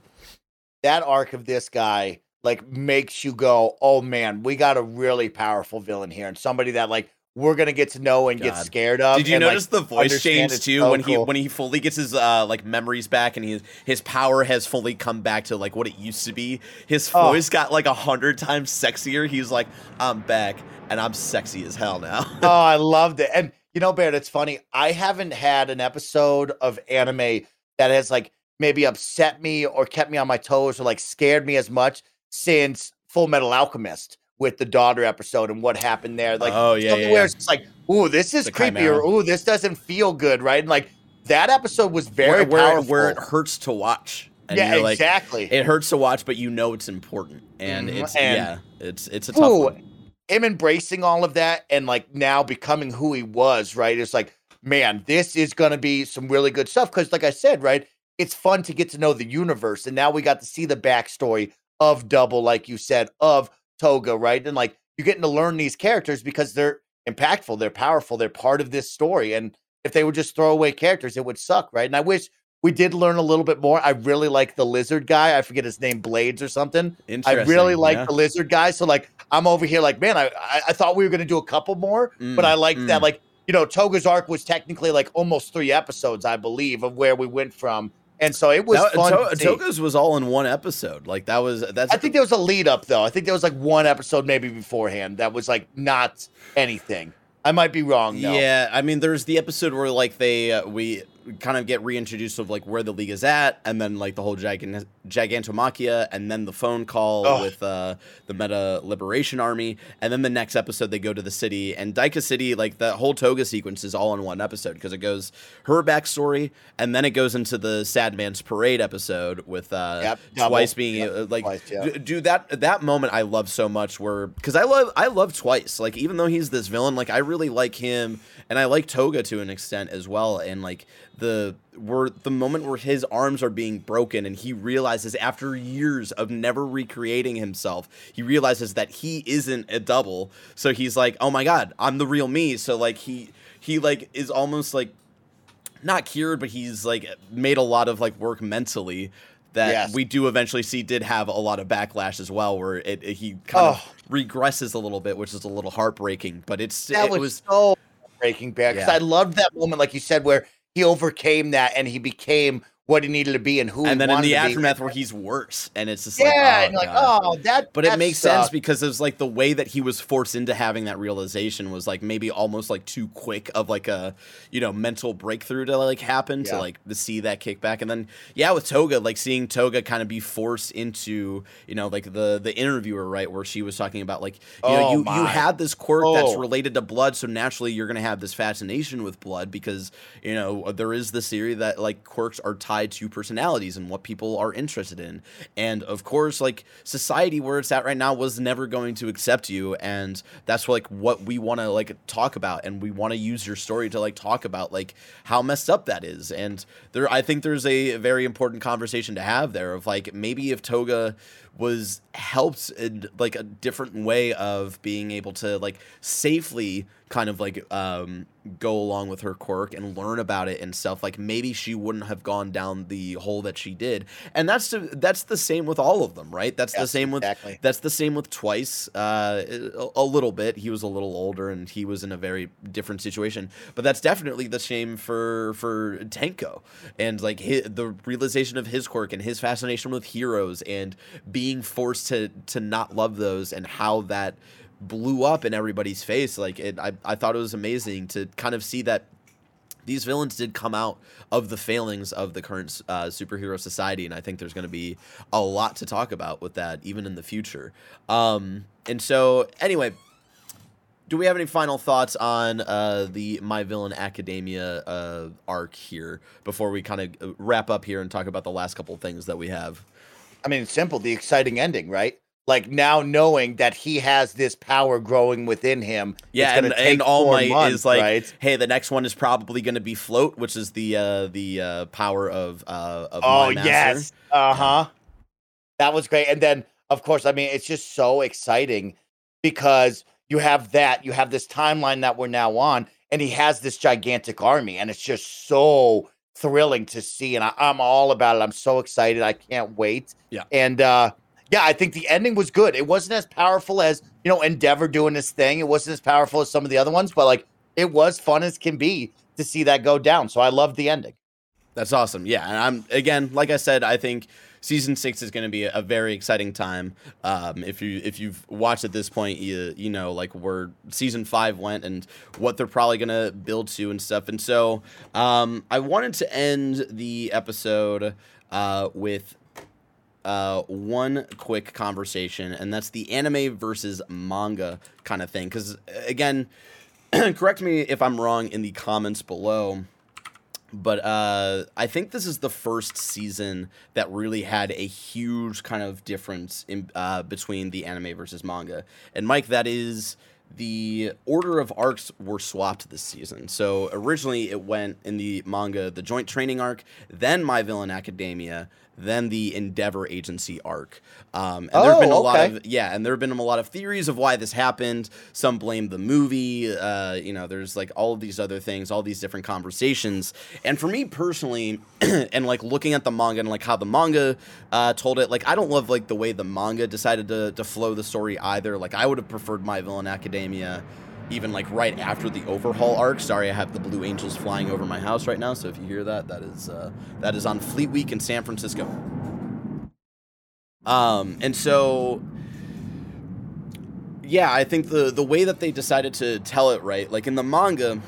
That arc of this guy, like, makes you go, oh man, we got a really powerful villain here. And somebody that, like, we're gonna get to know and God. get scared of. Did you and, notice like, the voice change too so when he when he fully gets his uh like memories back and his his power has fully come back to like what it used to be. His oh. voice got like a hundred times sexier. He's like, I'm back and I'm sexy as hell now. oh, I loved it. And you know, Barrett, it's funny. I haven't had an episode of anime that has like maybe upset me or kept me on my toes or like scared me as much since Full Metal Alchemist with the daughter episode and what happened there. Like, oh yeah, yeah, where it's like, ooh, this is the creepy, or ooh, this doesn't feel good, right? And like that episode was very where, powerful. Where, it hurts to watch. And yeah, exactly. Like, it hurts to watch, but you know it's important, and mm-hmm. it's and, yeah, it's it's a tough ooh, one. Him embracing all of that and like now becoming who he was, right? It's like, man, this is gonna be some really good stuff. Because, like I said, right, it's fun to get to know the universe, and now we got to see the backstory of Double, like you said, of Toga, right? And like you're getting to learn these characters because they're impactful, they're powerful, they're part of this story. And if they would just throw away characters, it would suck, right? And I wish we did learn a little bit more. I really like the lizard guy. I forget his name, Blades or something. I really like yeah. the lizard guy. So like I'm over here like, man, I I, I thought we were gonna do a couple more, mm, but I like mm. that like you know, Toga's arc was technically like almost three episodes, I believe, of where we went from and so it was that, fun. To- Toga's was all in one episode. Like that was that's. I think there was a lead up though. I think there was like one episode maybe beforehand that was like not anything. I might be wrong. Though. Yeah, I mean, there's the episode where like they uh, we kind of get reintroduced of like where the league is at, and then like the whole Gigant- Gigantomachia, and then the phone call oh. with uh, the Meta Liberation Army, and then the next episode they go to the city and Deika City. Like the whole Toga sequence is all in one episode because it goes her backstory, and then it goes into the Sad Man's Parade episode with uh, yep, Twice being yep, uh, like, twice, yeah. do that that moment I love so much where because I love I love Twice like even though he's this villain like I really like him and I like Toga to an extent as well. And like the where the moment where his arms are being broken and he realizes after years of never recreating himself, he realizes that he isn't a double. So he's like, "Oh my god, I'm the real me." So like he he like is almost like not cured, but he's like made a lot of like work mentally that yes. we do eventually see did have a lot of backlash as well, where it, it he kind oh. of regresses a little bit, which is a little heartbreaking. But it's that it was, was so Breaking Bad because yeah. I loved that moment, like you said, where he overcame that and he became what he needed to be and who. And then in the aftermath, where he's worse, and it's just yeah, like, oh, like oh that. But that it makes sucked. sense because it's like the way that he was forced into having that realization was like maybe almost like too quick of like a you know mental breakthrough to like happen yeah. to like to see that kickback, and then yeah, with Toga, like seeing Toga kind of be forced into you know like the the interviewer right where she was talking about like you oh, know you my. you had this quirk oh. that's related to blood, so naturally you're gonna have this fascination with blood because you know there is this theory that like quirks are tied to personalities and what people are interested in. And of course, like society where it's at right now was never going to accept you. And that's like what we want to like talk about. And we want to use your story to like talk about like how messed up that is. And there, I think there's a very important conversation to have there of like maybe if Toga was helped in like a different way of being able to like safely kind of like um go along with her quirk and learn about it and stuff. Like maybe she wouldn't have gone down the hole that she did. And that's the, that's the same with all of them right? That's yes, the same with exactly. that's the same with twice uh, a, a, little bit. He was a little older and he was in a very different situation. But that's definitely the same for for tenko and like his, the realization of his quirk and his fascination with heroes and being forced to to not love those and how that blew up in everybody's face. Like it, I, I thought it was amazing to kind of see that these villains did come out of the failings of the current uh, superhero society, and I think there's going to be a lot to talk about with that, even in the future. Um, and so, anyway, do we have any final thoughts on uh, the My Villain Academia uh, arc here before we kind of uh, wrap up here and talk about the last couple things that we have? I mean, it's simple. The exciting ending, right? like now knowing that he has this power growing within him. Yeah, and, and All Might months, is like, right? hey, the next one is probably going to be Float, which is the uh, the uh, power of uh, of oh yes, uh huh. That was great, and then of course, I mean, it's just so exciting because you have that, you have this timeline that we're now on, and he has this gigantic army, and it's just so thrilling to see, and I, I'm all about it. I'm so excited. I can't wait. Yeah, and uh yeah, I think the ending was good. It wasn't as powerful as, you know, Endeavor doing this thing. It wasn't as powerful as some of the other ones, but like it was fun as can be to see that go down. So I loved the ending. That's awesome. Yeah. And I'm, again, like I said, I think season six is going to be a very exciting time. Um, if you if you've watched at this point, you you know like where season five went and what they're probably going to build to and stuff. And so um, I wanted to end the episode uh, with uh, one quick conversation, and that's the anime versus manga kind of thing. Because, again, correct me if I'm wrong in the comments below, but uh, I think this is the first season that really had a huge kind of difference in, uh, between the anime versus manga. And, Mike, that is the order of arcs were swapped this season. So originally it went in the manga, the joint training arc, then My Villain Academia, than the Endeavor Agency arc. Um, and oh, there have been a okay. lot of yeah, and there have been a lot of theories of why this happened. Some blame the movie. Uh, you know, there's like all of these other things, all these different conversations. And for me personally, and like looking at the manga and like how the manga uh, told it, like I don't love like the way the manga decided to to flow the story either. Like I would have preferred My Villain Academia even like right after the overhaul arc. Sorry, I have the Blue Angels flying over my house right now, so if you hear that, that is uh, that is on Fleet Week in San Francisco. Um, and so yeah, I think the the way that they decided to tell it right, like in the manga,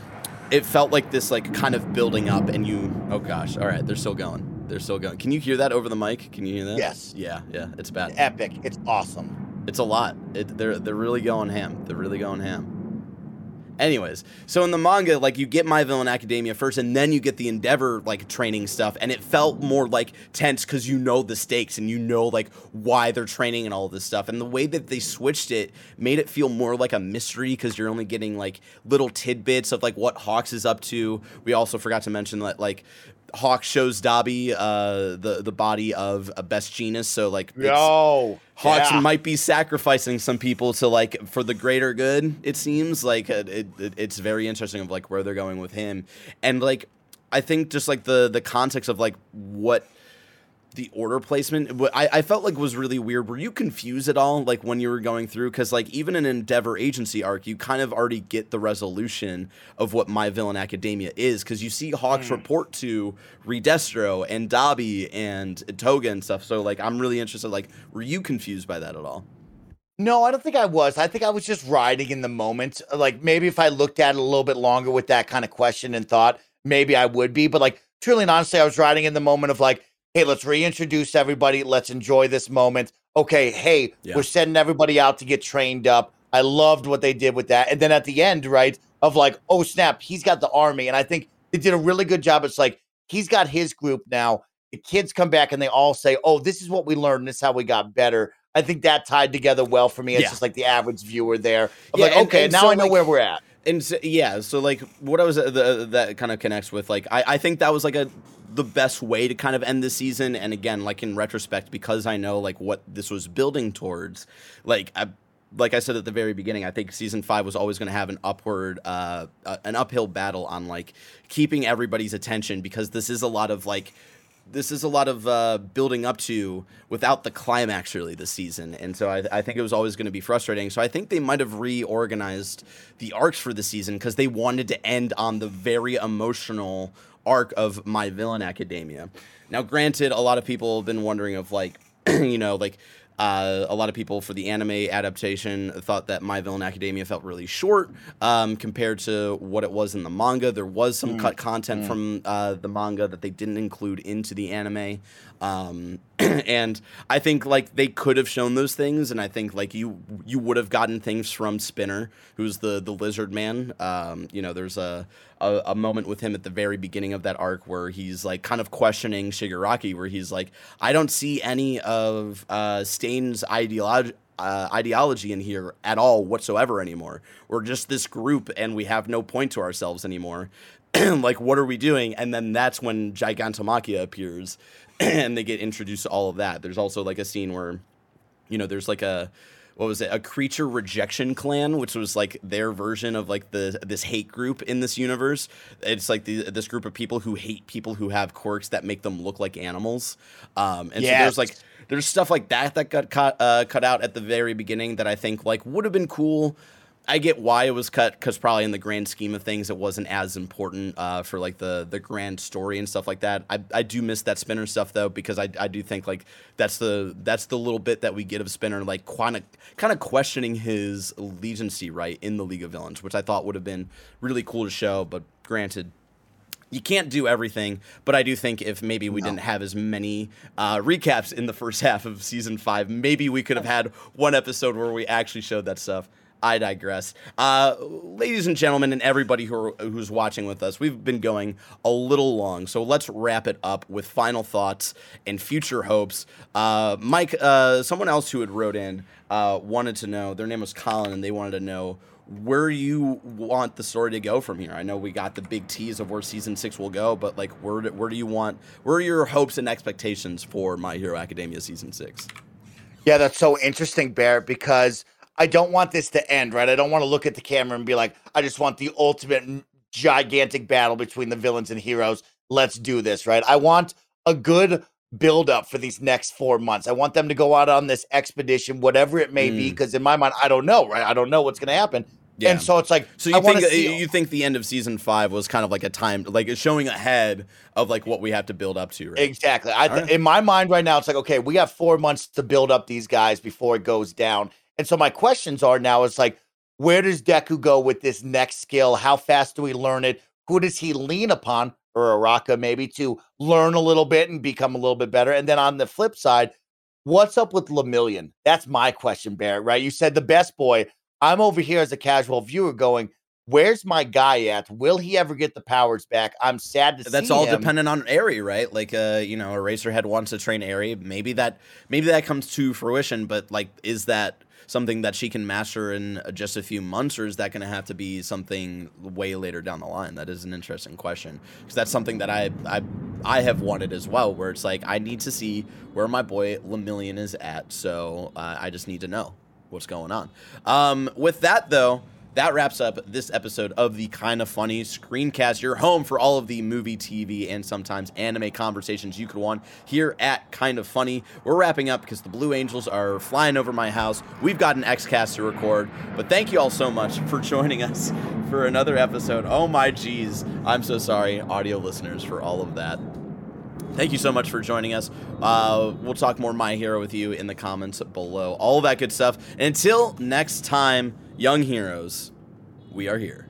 it felt like this like kind of building up, and you oh gosh, all right, they're still going. They're still going. Can you hear that over the mic? Can you hear that? Yes. Yeah, yeah, it's bad. Epic. It's awesome. It's a lot. It, they're they're really going ham. They're really going ham. Anyways, so in the manga, like you get My Villain Academia first, and then you get the Endeavor like training stuff, and it felt more like tense because you know the stakes and you know like why they're training and all this stuff. And the way that they switched it made it feel more like a mystery because you're only getting like little tidbits of like what Hawks is up to. We also forgot to mention that like Hawk shows Dabi uh, the the body of a best Jeanist, so like no, Hawks yeah. might be sacrificing some people to like for the greater good. It seems like it, it, it's very interesting of like where they're going with him, and like I think just like the the context of like what the order placement I, I felt like was really weird were you confused at all like when you were going through because like even an endeavor agency arc you kind of already get the resolution of what my villain academia is because you see hawks mm. report to redestro and dabi and toga and stuff so like i'm really interested like were you confused by that at all no, I don't think I was. I think I was just riding in the moment. Like maybe if I looked at it a little bit longer with that kind of question and thought, maybe I would be. But like truly and honestly, I was riding in the moment of like, hey, let's reintroduce everybody. Let's enjoy this moment. Okay, hey, yeah. we're sending everybody out to get trained up. I loved what they did with that. And then at the end, right, of like, oh, snap, he's got the army. And I think they did a really good job. It's like he's got his group now. The kids come back and they all say, oh, this is what we learned. This is how we got better. I think that tied together well for me. It's yeah. just like the average viewer there. yeah, like, okay, and, and now so I know like, where we're at. And so, yeah, so like what I was uh, the, that kind of connects with like I, I think that was like a the best way to kind of end the season. And again, like in retrospect, because I know like what this was building towards, like I like I said at the very beginning, I think season five was always going to have an upward, uh, uh, an uphill battle on like keeping everybody's attention because this is a lot of like this is a lot of uh, building up to without the climax really this season, and so I, I think it was always going to be frustrating. So I think they might have reorganized the arcs for the season because they wanted to end on the very emotional arc of My Villain Academia. Now, granted, a lot of people have been wondering of like, you know, like uh, a lot of people for the anime adaptation thought that My Villain Academia felt really short um, compared to what it was in the manga. There was some mm. cut content mm. from uh, the manga that they didn't include into the anime. Um, and I think like they could have shown those things, and I think like you you would have gotten things from Spinner, who's the the lizard man. Um, you know, there's a, a, a moment with him at the very beginning of that arc where he's like kind of questioning Shigaraki, where he's like, I don't see any of uh, Stain's ideology. Uh, ideology in here at all whatsoever anymore. We're just this group and we have no point to ourselves anymore. like, what are we doing? And then that's when Gigantomachia appears and they get introduced to all of that. There's also like a scene where, you know, there's like a what was it a creature rejection clan which was like their version of like the this hate group in this universe it's like the, this group of people who hate people who have quirks that make them look like animals um, and yes. so there's like there's stuff like that that got cut uh, cut out at the very beginning that i think like would have been cool I get why it was cut because probably in the grand scheme of things, it wasn't as important uh, for like the the grand story and stuff like that. I, I do miss that Spinner stuff though because I, I do think like that's the that's the little bit that we get of Spinner like kind of kind of questioning his allegiancy right in the League of Villains, which I thought would have been really cool to show. But granted, you can't do everything, but I do think if maybe we no. didn't have as many uh, recaps in the first half of season five, maybe we could have had one episode where we actually showed that stuff. I digress. Uh, ladies and gentlemen, and everybody who are, who's watching with us, we've been going a little long, so let's wrap it up with final thoughts and future hopes. Uh, Mike, uh, someone else who had wrote in uh, wanted to know. Their name was Colin, and they wanted to know where you want the story to go from here. I know we got the big tease of where season six will go, but like, where do, where do you want? Where are your hopes and expectations for My Hero Academia season six? Yeah, that's so interesting, Bear, because I don't want this to end, right? I don't want to look at the camera and be like, I just want the ultimate gigantic battle between the villains and heroes. Let's do this, right? I want a good build up for these next four months. I want them to go out on this expedition, whatever it may mm. be, because in my mind, I don't know, right? I don't know what's going to happen. Yeah. And so it's like, so you I think see- you think the end of season five was kind of like a time, like showing ahead of like what we have to build up to, right? Exactly. I th- right. in my mind right now, it's like, okay, we got four months to build up these guys before it goes down. And so my questions are now is like, where does Deku go with this next skill? How fast do we learn it? Who does he lean upon, or Araka maybe, to learn a little bit and become a little bit better? And then on the flip side, what's up with Lemillion? That's my question, Barrett, right? You said the best boy. I'm over here as a casual viewer going, where's my guy at? Will he ever get the powers back? I'm sad to see. That's all him. dependent on Eri, right? Like uh, you know, Eraserhead wants to train Eri. Maybe that maybe that comes to fruition, but like is that something that she can master in just a few months, or is that going to have to be something way later down the line? That is an interesting question because that's something that I I I have wanted as well, where it's like I need to see where my boy Lemillion is at, so uh, I just need to know what's going on. Um, with that though that wraps up this episode of the Kind of Funny Screencast, your home for all of the movie, TV, and sometimes anime conversations you could want here at Kind of Funny. We're wrapping up because the Blue Angels are flying over my house. We've got an Xcast to record, but thank you all so much for joining us for another episode. Oh my geez, I'm so sorry, audio listeners, for all of that. Thank you so much for joining us. Uh, we'll talk more My Hero with you in the comments below. All that good stuff. Until next time, young heroes, we are here.